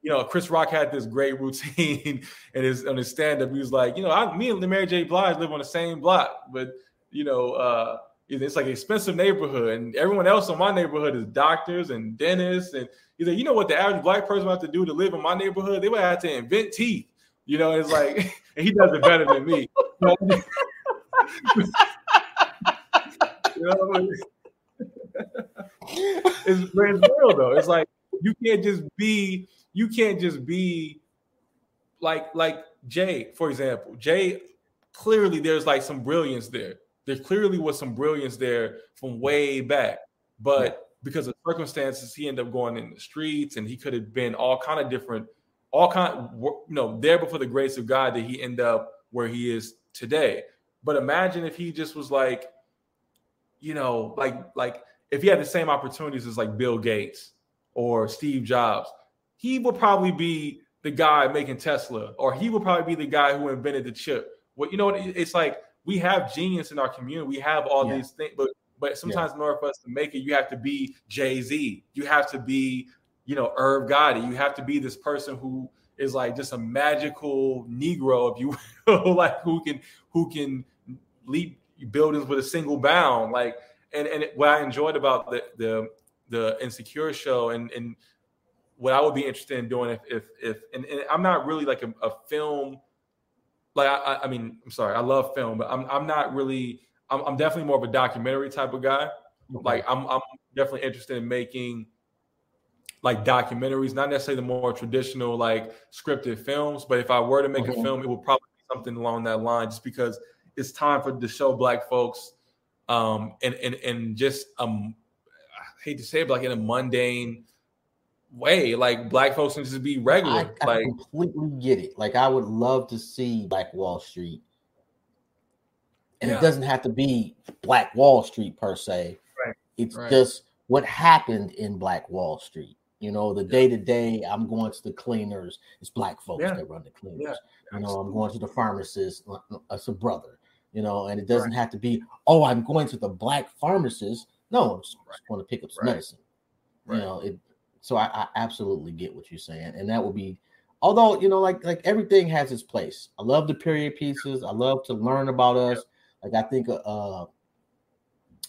you know, Chris Rock had this great routine and his on his stand-up. He was like, you know, I, me and Mary J. Blige live on the same block, but you know, uh, it's like an expensive neighborhood, and everyone else in my neighborhood is doctors and dentists. And he's like, you know what the average black person would have to do to live in my neighborhood? They would have to invent teeth. You know, it's like, and he does it better than me. You know it's, it's real though. It's like you can't just be you can't just be like like Jay, for example. Jay clearly there's like some brilliance there. There clearly was some brilliance there from way back, but yeah. because of circumstances, he ended up going in the streets, and he could have been all kind of different, all kind, you know, there before the grace of God that he end up where he is today. But imagine if he just was like, you know, like like if he had the same opportunities as like Bill Gates or Steve Jobs, he would probably be the guy making Tesla, or he would probably be the guy who invented the chip. What you know, it's like we have genius in our community. We have all yeah. these things, but but sometimes yeah. in order for us to make it, you have to be Jay Z. You have to be, you know, Irv Gotti. You have to be this person who is like just a magical Negro, if you will, like who can who can leap buildings with a single bound. Like, and and what I enjoyed about the the the Insecure show, and and what I would be interested in doing if if if and, and I'm not really like a, a film. Like I, I mean, I'm sorry, I love film, but I'm I'm not really. I'm, I'm definitely more of a documentary type of guy. Like I'm I'm definitely interested in making like documentaries, not necessarily the more traditional like scripted films. But if I were to make a film, it would probably be something along that line, just because it's time for to show black folks um and and and just um hate to say it, but like in a mundane way. Like black folks can just be regular. I, I like completely get it. Like I would love to see Black Wall Street, and Yeah. it doesn't have to be Black Wall Street per se. Right, It's right. just what happened in Black Wall Street. You know, the day to day, I'm going to the cleaners. It's black folks Yeah. that run the cleaners. Yeah, You know, I'm going to the pharmacist. It's a brother. You know, and it doesn't have to be. Oh, I'm going to the black pharmacist. No, I'm just Right. going to pick up some Right. medicine. Right. You know, it. So I, I absolutely get what you're saying, and that would be. Although you know, like like everything has its place. I love the period pieces. I love to learn about us. Like I think, uh, uh,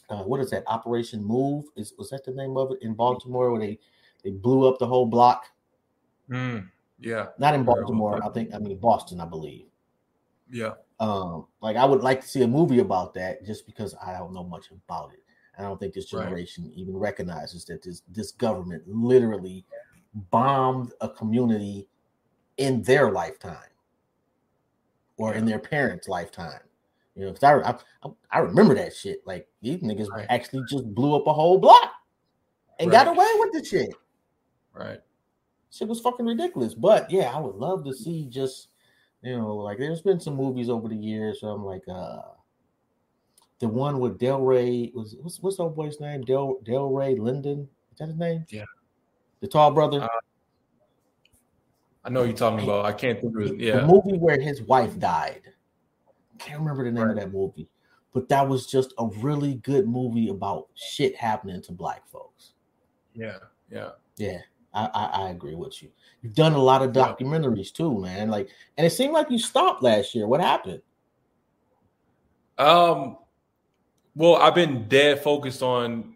uh, what is that? Operation Move is was that the name of it in Baltimore where they they blew up the whole block? Mm, yeah, Not in Baltimore. I think I mean Boston, I believe. yeah, Um, like I would like to see a movie about that just because I don't know much about it. I don't think this Right. generation even recognizes that this this government literally bombed a community in their lifetime or in their parents' lifetime. You know, because I, I I remember that shit. Like these niggas Right. actually just blew up a whole block and got away with the shit. right. Shit was fucking ridiculous. But yeah, I would love to see just you know, like there's been some movies over the years. So I'm like, uh the one with Del Rey was what's what's old boy's name? Del Del Rey Linden. Is that his name? Yeah. The tall brother. Uh, I know you're talking about. I can't think of it. Yeah. The movie where his wife died. I Can't remember the name of that movie. But that was just a really good movie about shit happening to black folks. yeah, yeah. Yeah, I, I, I agree with you. You've done a lot of documentaries too, man. Like, and it seemed like you stopped last year. What happened? Um, well, I've been dead focused on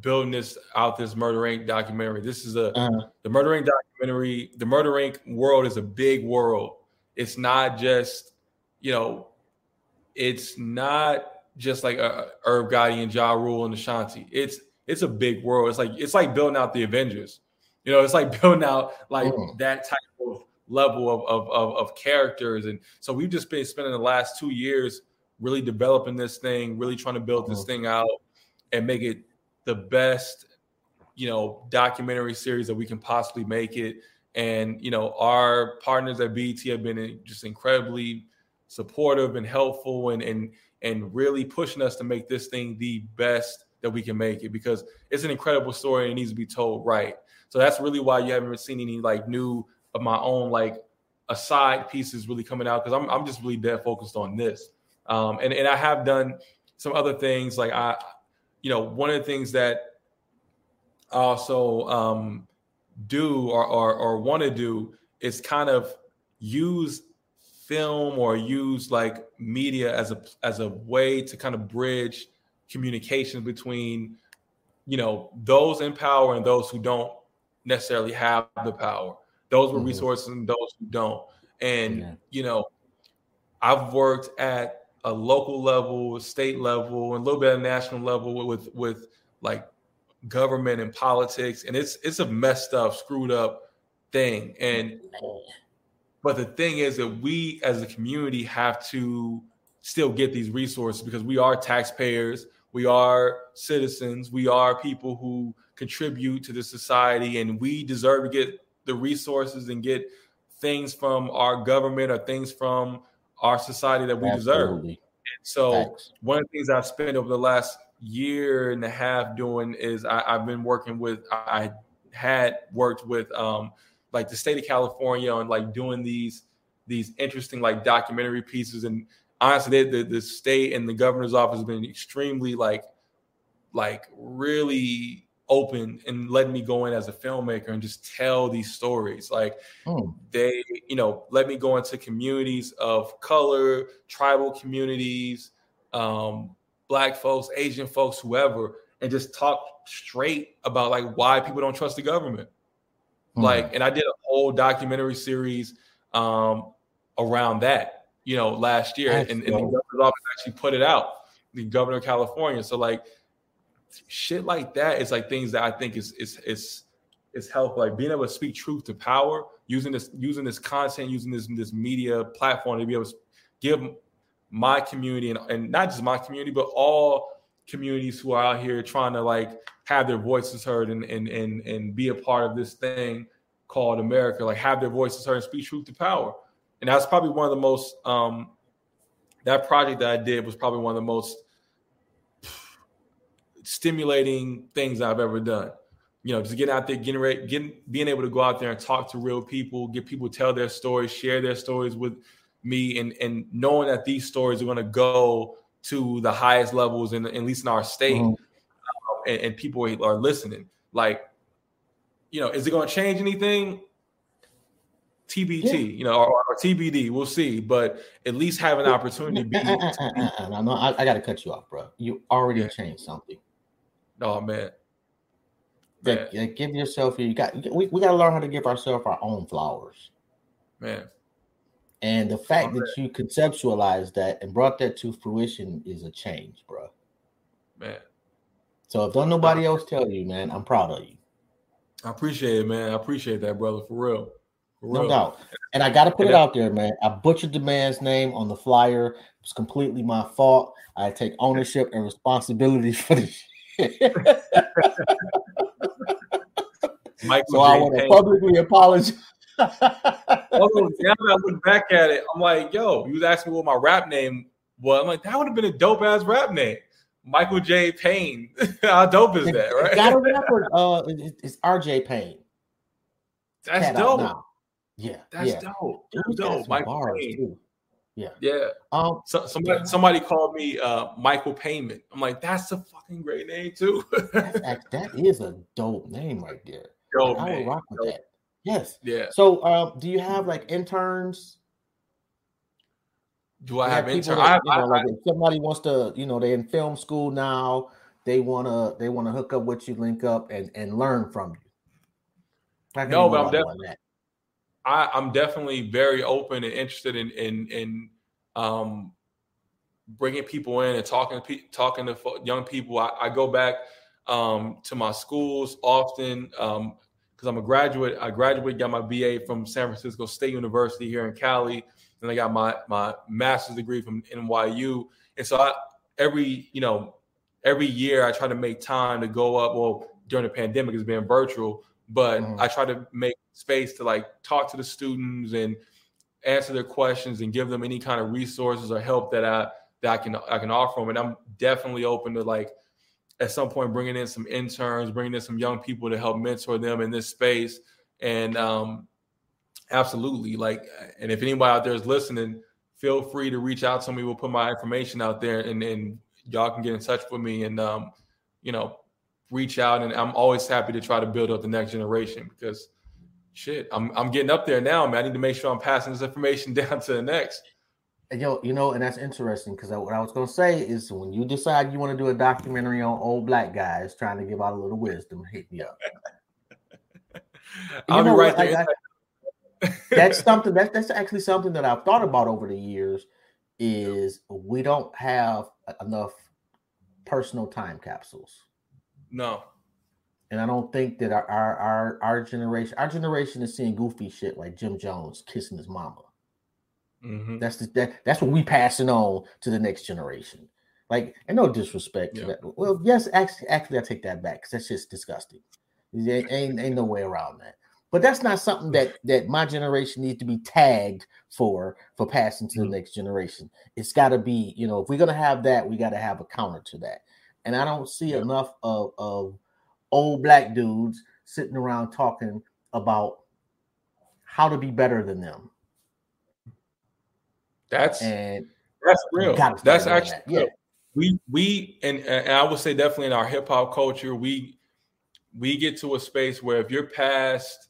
building this out. This Murder Inc. documentary. This is a Uh, the Murder Inc. documentary. The Murder Inc. world is a big world. It's not just you know, it's not just like a Irv Gotti and Ja Rule and Ashanti. It's it's a big world. It's like it's like building out the Avengers. You know, it's like building out like Mm. that type of level of, of of of characters. And so we've just been spending the last two years really developing this thing, really trying to build this Mhm. thing out and make it the best, you know, documentary series that we can possibly make it. And you know, our partners at BET have been just incredibly supportive and helpful and and and really pushing us to make this thing the best that we can make it because it's an incredible story and it needs to be told right. So that's really why you haven't seen any like new of my own like aside pieces really coming out because I'm I'm just really dead focused on this. Um, and and I have done some other things like I, you know, one of the things that I also um, do or or, or want to do is kind of use film or use like media as a as a way to kind of bridge communication between you know those in power and those who don't necessarily have the power those with Mhm. resources and those who don't and Yeah. you know i've worked at a local level state level and a little bit at national level with with like government and politics and it's it's a messed up screwed up thing. And but the thing is that we as a community have to still get these resources because we are taxpayers, we are citizens, we are people who contribute to the society, and we deserve to get the resources and get things from our government or things from our society that we deserve. Absolutely. So Facts. one of the things I've spent over the last year and a half doing is I, I've been working with I had worked with um like the state of California on like doing these these interesting like documentary pieces and honestly the the state and the governor's office has been extremely like like really open and let me go in as a filmmaker and just tell these stories like Hmm. they you know let me go into communities of color tribal communities um black folks asian folks whoever and just talk straight about like why people don't trust the government Hmm. like and i did a whole documentary series um around that you know last year That's and, and the governor's office actually put it out the governor of california so like shit like that is like things that i think is is is is helpful like being able to speak truth to power using this using this content using this this media platform to be able to give my community and, and not just my community, but all communities who are out here trying to like have their voices heard and and and, and be a part of this thing called America, like have their voices heard and speak truth to power. And that's probably one of the most um that project that I did was probably one of the most stimulating things I've ever done. You know, just getting out there, getting ready, getting being able to go out there and talk to real people, get people tell their stories, share their stories with me, and and knowing that these stories are going to go to the highest levels in at least in our state, mm-hmm. uh, and, and people are listening. Like, you know, is it going to change anything? TBT, yeah. you know, or, or, TBD. We'll see, but at least have an opportunity. Be, uh, no, I, I got to cut you off, bro. You already yeah. changed something. Oh man. Man. give yourself you got we, we got to learn how to give ourselves our own flowers. Man. And the fact oh, that you conceptualized that and brought that to fruition is a change, bro. Man. So if don't nobody else tell you, man, I'm proud of you. I appreciate it, man. I appreciate that, brother, for real. For no real. doubt. And I got to put it out there, man. I butchered the man's name on the flyer. It was completely my fault. I take ownership and responsibility for this Michael so J. I want to publicly apologize. oh, now I look back at it, I'm like, yo, you was asking me what my rap name was. I'm like, that would have been a dope ass rap name. Michael J. Payne. How dope is that, right? Got a rapper, uh, it's RJ Payne. That's Cat dope. Yeah, that's yeah. dope. That's dope. Michael Payne. Too. Yeah. Yeah. Um, so, somebody somebody called me uh, Michael Payment. I'm like, that's a fucking great name too. that is a dope name right there. Dope, like, I would rock with dope. that. Yes. Yeah. So, um, do you have like interns? Do I have, have interns? That, you know, like if somebody wants to, you know, they're in film school now. They wanna they wanna hook up with you, link up, and and learn from you. No, but I'm definitely I, am definitely very open and interested in in, in um, bringing people in and talking talking to young people. I, I go back um, to my schools often because um, I'm a graduate. I graduated, got my BA from San Francisco State University here in Cali, and I got my my master's degree from NYU. And so I, every you know every year I try to make time to go up. Well, during the pandemic, it's been virtual, but mm. I try to make space to like talk to the students and answer their questions and give them any kind of resources or help that I that I can I can offer them. And I'm definitely open to like at some point bringing in some interns, bringing in some young people to help mentor them in this space. And um, absolutely, like, and if anybody out there is listening, feel free to reach out to me. We'll put my information out there, and, and y'all can get in touch with me. And um, you know, reach out. And I'm always happy to try to build up the next generation because shit, I'm I'm getting up there now, man. I need to make sure I'm passing this information down to the next. Yo, you know, and that's interesting because what I was gonna say is when you decide you want to do a documentary on old black guys trying to give out a little wisdom, hit me up. I'll be right there. I, that's something that's that's actually something that I've thought about over the years. Is we don't have enough personal time capsules. No, and I don't think that our, our our our, generation, our generation is seeing goofy shit like Jim Jones kissing his mama. Mm-hmm. That's the, that, that's what we passing on to the next generation. Like, and no disrespect yeah. to that. Well, yes, actually, actually, I take that back because that's just disgusting. There ain't, ain't no way around that. But that's not something that that my generation needs to be tagged for for passing to mm-hmm. the next generation. It's got to be, you know, if we're gonna have that, we got to have a counter to that. And I don't see enough of of old black dudes sitting around talking about how to be better than them. That's and that's real. That's actually that. yeah. We we and and I would say definitely in our hip hop culture, we we get to a space where if you're past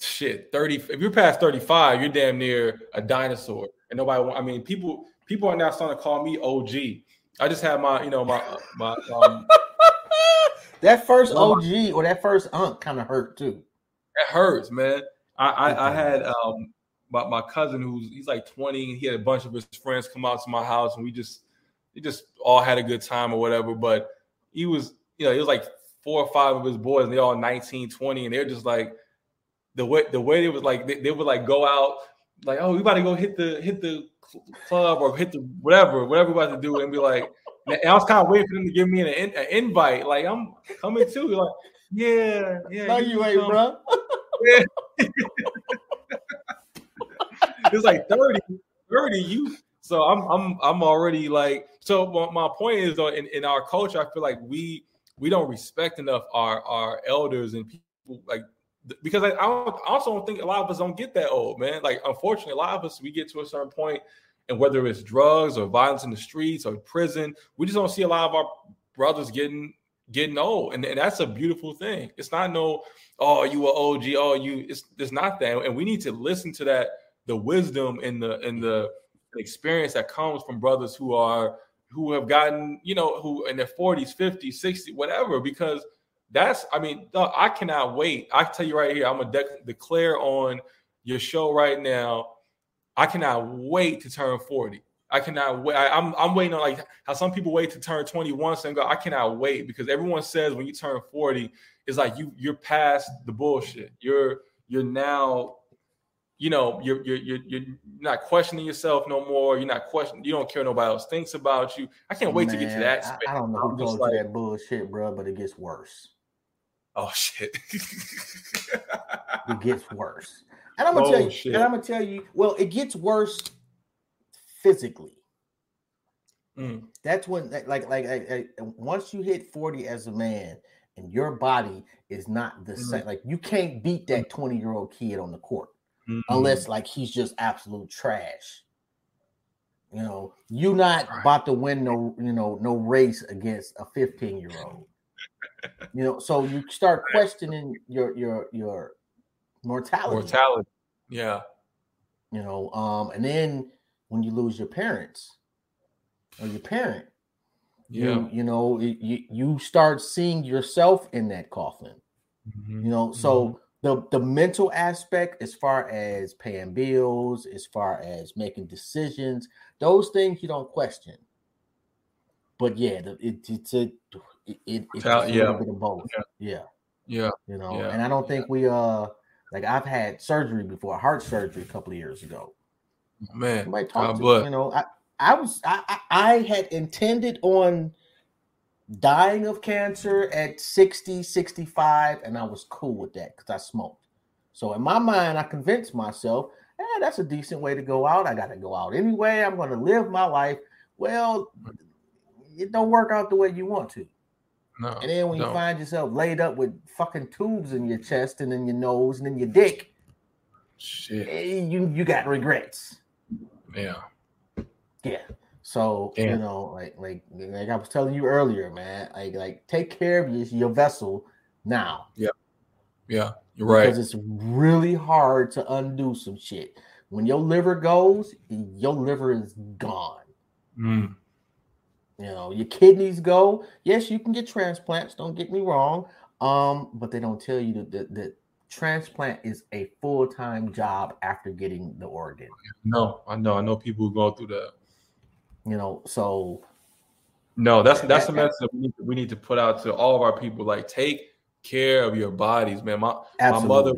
shit 30 if you're past 35 you're damn near a dinosaur and nobody i mean people people are now starting to call me og i just had my you know my my um that first OG or that first unk kind of hurt too. It hurts, man. I I, I had um my, my cousin who's he's like 20 and he had a bunch of his friends come out to my house and we just we just all had a good time or whatever. But he was, you know, he was like four or five of his boys and they all 19, 20, and they're just like the way the way they was like they, they would like go out like, oh, we about to go hit the hit the club or hit the whatever, whatever we're about to do, and be like, and I was kind of waiting for them to give me an, an invite. Like I'm coming too. Like, yeah, yeah. No, you, you ain't, bro. Yeah. it's like 30, 30. You so I'm I'm I'm already like so my point is though in, in our culture, I feel like we we don't respect enough our our elders and people like because I, I, also don't think a lot of us don't get that old, man. Like unfortunately, a lot of us we get to a certain point, and whether it's drugs or violence in the streets or prison, we just don't see a lot of our brothers getting getting old, and, and that's a beautiful thing. It's not no, oh you are OG, oh you. It's it's not that, and we need to listen to that the wisdom and the and the experience that comes from brothers who are who have gotten you know who in their 40s 50s 60s whatever because that's i mean i cannot wait i tell you right here i'm gonna de- declare on your show right now i cannot wait to turn 40 i cannot wait I, am I'm, I'm waiting on like how some people wait to turn 21 and go i cannot wait because everyone says when you turn 40 it's like you you're past the bullshit you're you're now you know you're you're you're, you're not questioning yourself no more. You're not questioning. You don't care nobody else thinks about you. I can't wait Man, to get to that. Space. I, I don't know who goes like, that bullshit, bro, but it gets worse. Oh shit! it gets worse, and I'm gonna oh, tell you. Shit. And I'm gonna tell you. Well, it gets worse physically. Mm. That's when, like, like, like, like, once you hit 40 as a man, and your body is not the mm. same. Like, you can't beat that 20 year old kid on the court mm-hmm. unless like he's just absolute trash. You know, you not right. about to win no, you know, no race against a 15 year old. You know, so you start questioning your your your mortality. Mortality. Yeah. You know, um, and then when you lose your parents or your parent, yeah. you you know, you, you start seeing yourself in that coffin. Mm-hmm. You know, so mm-hmm the the mental aspect as far as paying bills as far as making decisions those things you don't question but yeah the, it, it's a it, it, it's a yeah. little bit of both yeah yeah, yeah. you know yeah. and i don't think we uh like i've had surgery before heart surgery a couple of years ago man Somebody talk to, you know i i was I, I had intended on dying of cancer at 60, 65, and I was cool with that because I smoked. So in my mind, I convinced myself, eh, that's a decent way to go out. I got to go out anyway. I'm going to live my life. Well, it don't work out the way you want to. No, and then when you find yourself laid up with fucking tubes in your chest and in your nose and in your dick, shit, eh, you you got regrets. Yeah, yeah. So Damn. you know, like like like I was telling you earlier, man. Like like take care of your, your vessel now. Yeah, yeah, you're right. Because it's really hard to undo some shit. When your liver goes, your liver is gone. Mm. You know, your kidneys go. Yes, you can get transplants. Don't get me wrong. Um, but they don't tell you that that, that transplant is a full time job after getting the organ. No, I know. I know people who go through that. You know, so no, that's that's that, the message we need, to, we need to put out to all of our people. Like, take care of your bodies, man. My absolutely. my mother,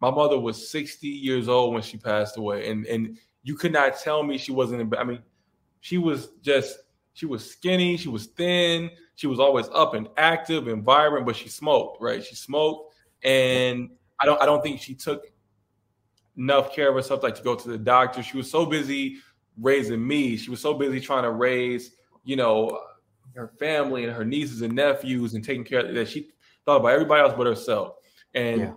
my mother was sixty years old when she passed away, and and you could not tell me she wasn't. In, I mean, she was just she was skinny, she was thin, she was always up and active and vibrant, but she smoked, right? She smoked, and I don't I don't think she took enough care of herself, like to go to the doctor. She was so busy raising me. She was so busy trying to raise, you know, her family and her nieces and nephews and taking care of that she thought about everybody else but herself. And yeah.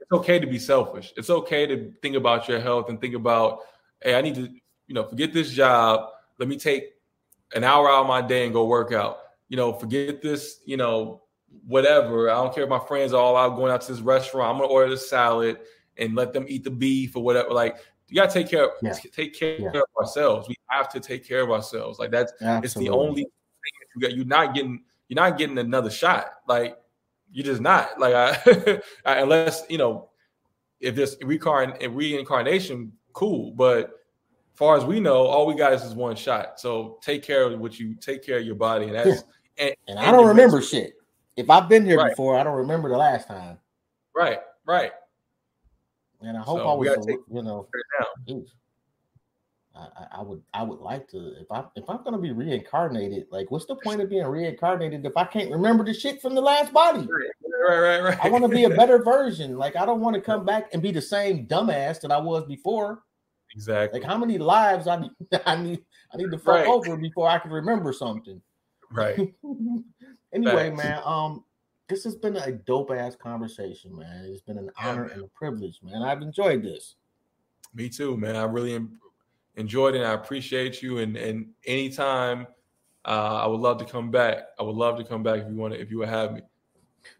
it's okay to be selfish. It's okay to think about your health and think about, hey, I need to, you know, forget this job. Let me take an hour out of my day and go work out. You know, forget this, you know, whatever. I don't care if my friends are all out going out to this restaurant. I'm gonna order the salad and let them eat the beef or whatever. Like you gotta take care of yeah. take care yeah. of ourselves. We have to take care of ourselves. Like that's Absolutely. it's the only thing that you got. You're not getting you're not getting another shot. Like you're just not. Like I, unless you know if this reincarnation, cool. But far as we know, all we got is one shot. So take care of what you take care of your body, and that's yeah. and, and, and, I don't remember shit. If I've been here right. before, I don't remember the last time. Right, right. And I hope so I was, you know, I, I, would I would like to if I if I'm gonna be reincarnated, like what's the point of being reincarnated if I can't remember the shit from the last body? Right, right, right. I want to be a better version. Like I don't want to come back and be the same dumbass that I was before. Exactly. Like how many lives I need I need I need to fuck right. over before I can remember something. Right. anyway, Facts. man, um, this has been a dope ass conversation, man. It's been an honor yeah, and a privilege, man. I've enjoyed this. Me too, man. I really enjoyed it. I appreciate you. And and anytime, uh, I would love to come back. I would love to come back if you want to, if you would have me.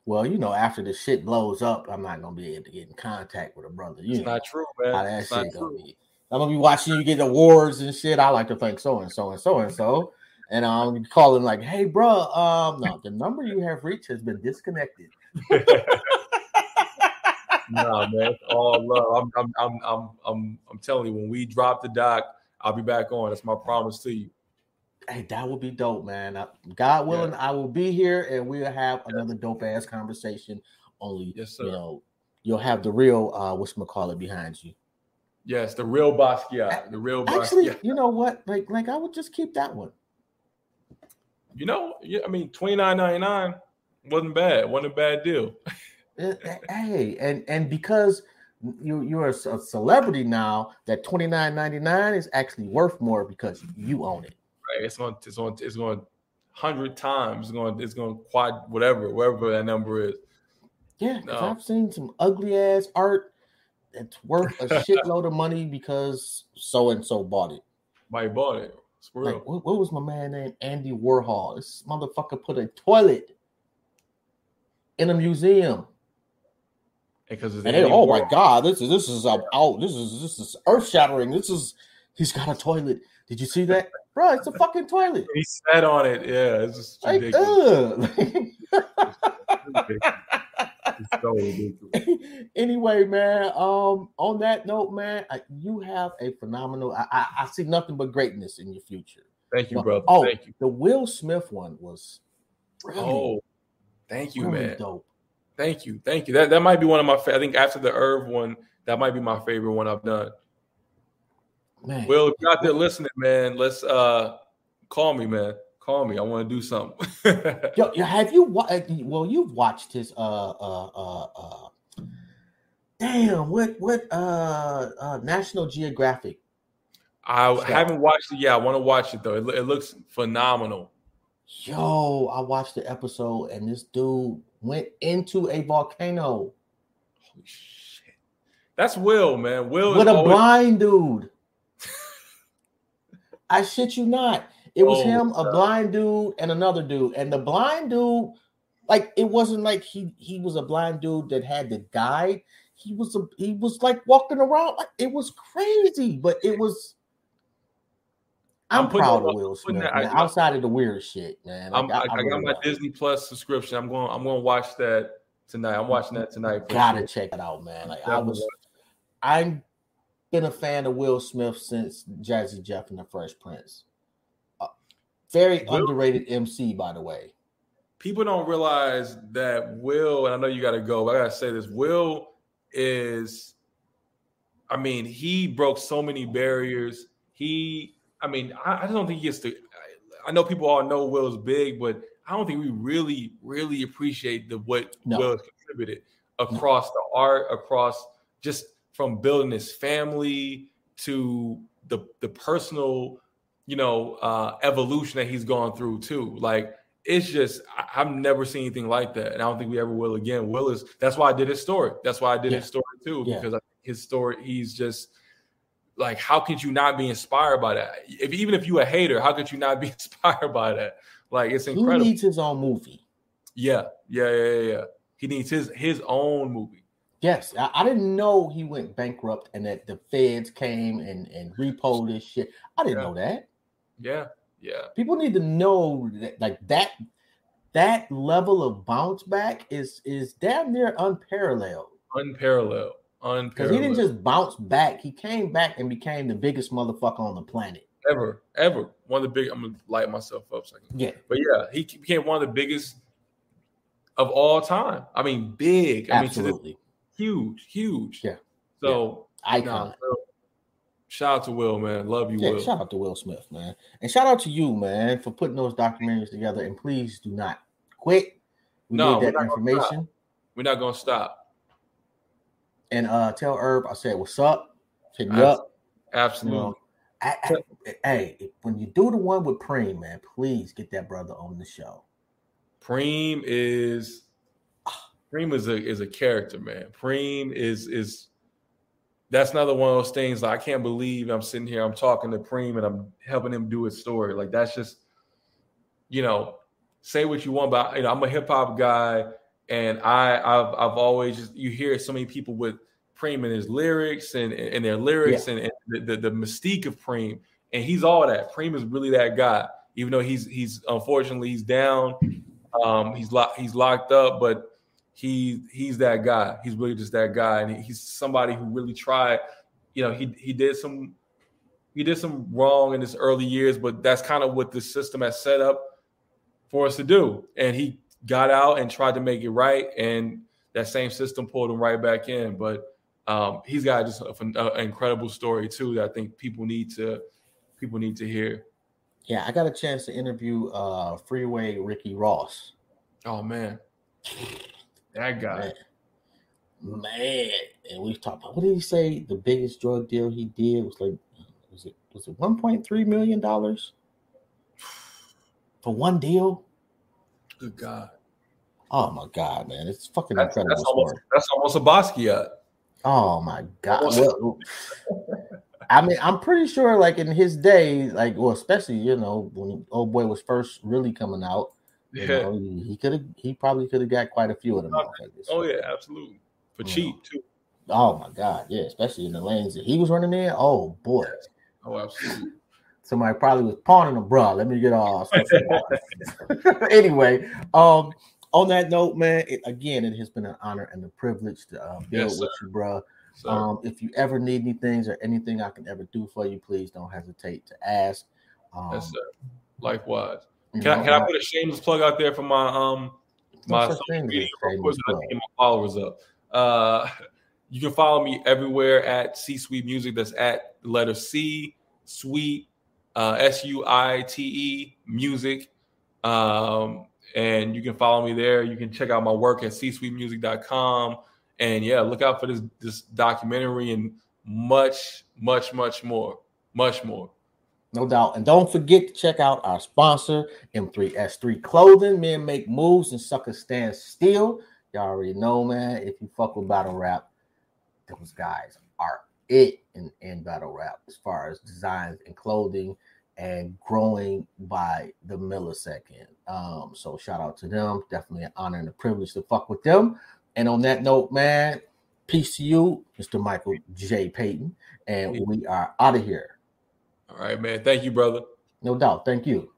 Well, you know, after the shit blows up, I'm not gonna be able to get in contact with a brother. You it's know, not true, man. How that it's shit gonna be. I'm gonna be watching you get awards and shit. I like to thank so and so and so and so. And I'm calling like, hey, bro, um, no, the number you have reached has been disconnected. no, man, it's all love. I'm, I'm, I'm, I'm, I'm, I'm telling you, when we drop the doc, I'll be back on. That's my promise to you. Hey, that would be dope, man. God willing, yeah. I will be here and we'll have another dope ass conversation. Only, yes, sir. you know, you'll have the real uh what's call it behind you. Yes, the real Basquiat. The real Basquiat. Actually, you know what? Like, like I would just keep that one. You know, I mean, twenty nine ninety nine wasn't bad. wasn't a bad deal. Eh, eh, hey, and and because you you're a, a celebrity now, that twenty nine ninety nine is actually worth more because you own it. Right. It's on. It's on. It's going hundred times. It's going. It's going quad whatever whatever that number is. Yeah, no. I've seen some ugly ass art that's worth a shitload of money because so and so bought it. Why bought it? Like, what, what, was my man named Andy Warhol? This motherfucker put a toilet in a museum. Because and they, oh my god, this is this is out. Oh, this is this is earth shattering. This is he's got a toilet. Did you see that, bro? It's a fucking toilet. He sat on it. Yeah, it's just like, ridiculous. anyway, man. Um, on that note, man, you have a phenomenal. I, I, I see nothing but greatness in your future. Thank you, brother. Oh, thank you. The Will Smith one was. Oh, thank you, really man. Dope. Thank you, thank you. That that might be one of my. I think after the Irv one, that might be my favorite one I've done. Man, Will, if you're out there listening, man, let's uh call me, man call me. I want to do something. yo, have you? Uh, well, you've watched his. Uh, uh, uh, uh damn. What? What? Uh, uh National Geographic. I show. haven't watched it yet. I want to watch it though. It, it looks phenomenal. Yo, I watched the episode and this dude went into a volcano. Holy shit! That's Will, man. Will with a always- blind dude. I shit you not. It was oh, him, a blind dude, and another dude. And the blind dude, like it wasn't like he he was a blind dude that had the guide. He was a he was like walking around. Like, it was crazy, but it was. I'm, I'm proud of Will Smith. That, man, I, outside of the weird shit, man. I, got, I, I got my Disney Plus subscription. I'm going. I'm going to watch that tonight. I'm watching that tonight. Gotta sure. check it out, man. Like I was, I've been a fan of Will Smith since Jazzy Jeff and the Fresh Prince. Very Will, underrated MC, by the way. People don't realize that Will, and I know you got to go, but I got to say this Will is, I mean, he broke so many barriers. He, I mean, I, I don't think he gets to, I know people all know Will's big, but I don't think we really, really appreciate the what no. Will has contributed across no. the art, across just from building his family to the the personal you know, uh, evolution that he's gone through too. Like it's just I, have never seen anything like that, and I don't think we ever will again. Will is that's why I did his story. That's why I did yeah. his story too yeah. because his story he's just like how could you not be inspired by that? If even if you a hater, how could you not be inspired by that? Like it's incredible. He needs his own movie. Yeah, yeah, yeah, yeah. He needs his his own movie. Yes, I, I, didn't know he went bankrupt and that the feds came and and repoed his shit. I didn't yeah. know that. Yeah, yeah. People need to know that like that that level of bounce back is is damn near unparalleled. Unparalleled. Unparalleled. Because he didn't just bounce back; he came back and became the biggest motherfucker on the planet ever, ever. One of the big. I'm gonna light myself up second. Yeah, but yeah, he became one of the biggest of all time. I mean, big. I Absolutely. mean, huge, huge. Yeah. So yeah. icon. Shout out to Will, man. Love you, Yeah, Will. shout out to Will Smith, man. And shout out to you, man, for putting those documentaries together. And please do not quit. We No, need we're that gonna information. We're not gonna stop. And uh tell Herb I said what's up. Hit me up. Absolutely. You know, I, I- hey, when you do the one with Preem, man, please get that brother on the show. Preem is Preem is a is a character, man. Preem is is that's another one of those things. Like, I can't believe I'm sitting here, I'm talking to Preem, and I'm helping him do his story. Like that's just, you know, say what you want, but you know, I'm a hip hop guy, and I I've I've always just you hear so many people with Preem and his lyrics and and their lyrics and, and the, the the mystique of Preem, and he's all that. Preem is really that guy, even though he's he's unfortunately he's down, um, he's locked he's locked up, but he he's that guy. He's really just that guy, and he's somebody who really tried. You know, he he did some he did some wrong in his early years, but that's kind of what the system has set up for us to do. And he got out and tried to make it right, and that same system pulled him right back in. But um, he's got just an incredible story too that I think people need to people need to hear. Yeah, I got a chance to interview uh Freeway Ricky Ross. Oh man, that guy. Man, man. and we talked about what did he say? The biggest drug deal he did was like was it was it 1.3 million dollars for one deal? Good God. Oh my god, man. It's fucking That's, incredible that's almost story. that's almost a Basquiat. Oh my god. Well, I mean, I'm pretty sure, like in his day, like, well, especially you know when old boy was first really coming out, you Yeah. know, he, he could have, he probably could have got quite a few of them. Oh yeah, absolutely. For You cheap too. Oh my god, yeah, especially in the lanes that he was running in. Oh boy, Oh, absolutely. somebody probably was pawning them, bro. Let me get all. anyway, um, on that note, man, it, again, it has been an honor and a privilege to uh, build Yes, with you, bro. So Um, if you ever need any things or anything I can ever do for you, please don't hesitate to ask. Um, yes, sir. Likewise. Can I know, can I put a shameless plug out there for my um my social media a real quick shameless so I get my followers up. Uh you can follow me everywhere at C Suite Music. That's at letter C Suite uh S U I T E Music. Um and you can follow me there. You can check out my work at csuitemusic.com. And yeah, look out for this this documentary and much, much, much more. Much more. No doubt. And don't forget to check out our sponsor, M3S3 Clothing. Men make moves and suckers stand still. Y'all already know, man. If you fuck with battle rap, those guys are it in, in battle rap as far as designs and clothing and growing by the millisecond. Um, so shout out to them. Definitely an honor and a privilege to fuck with them. And on that note, man, peace to you, Mr. Michael J. Payton. And we are out of here. All right, man. Thank you, brother. No doubt. Thank you.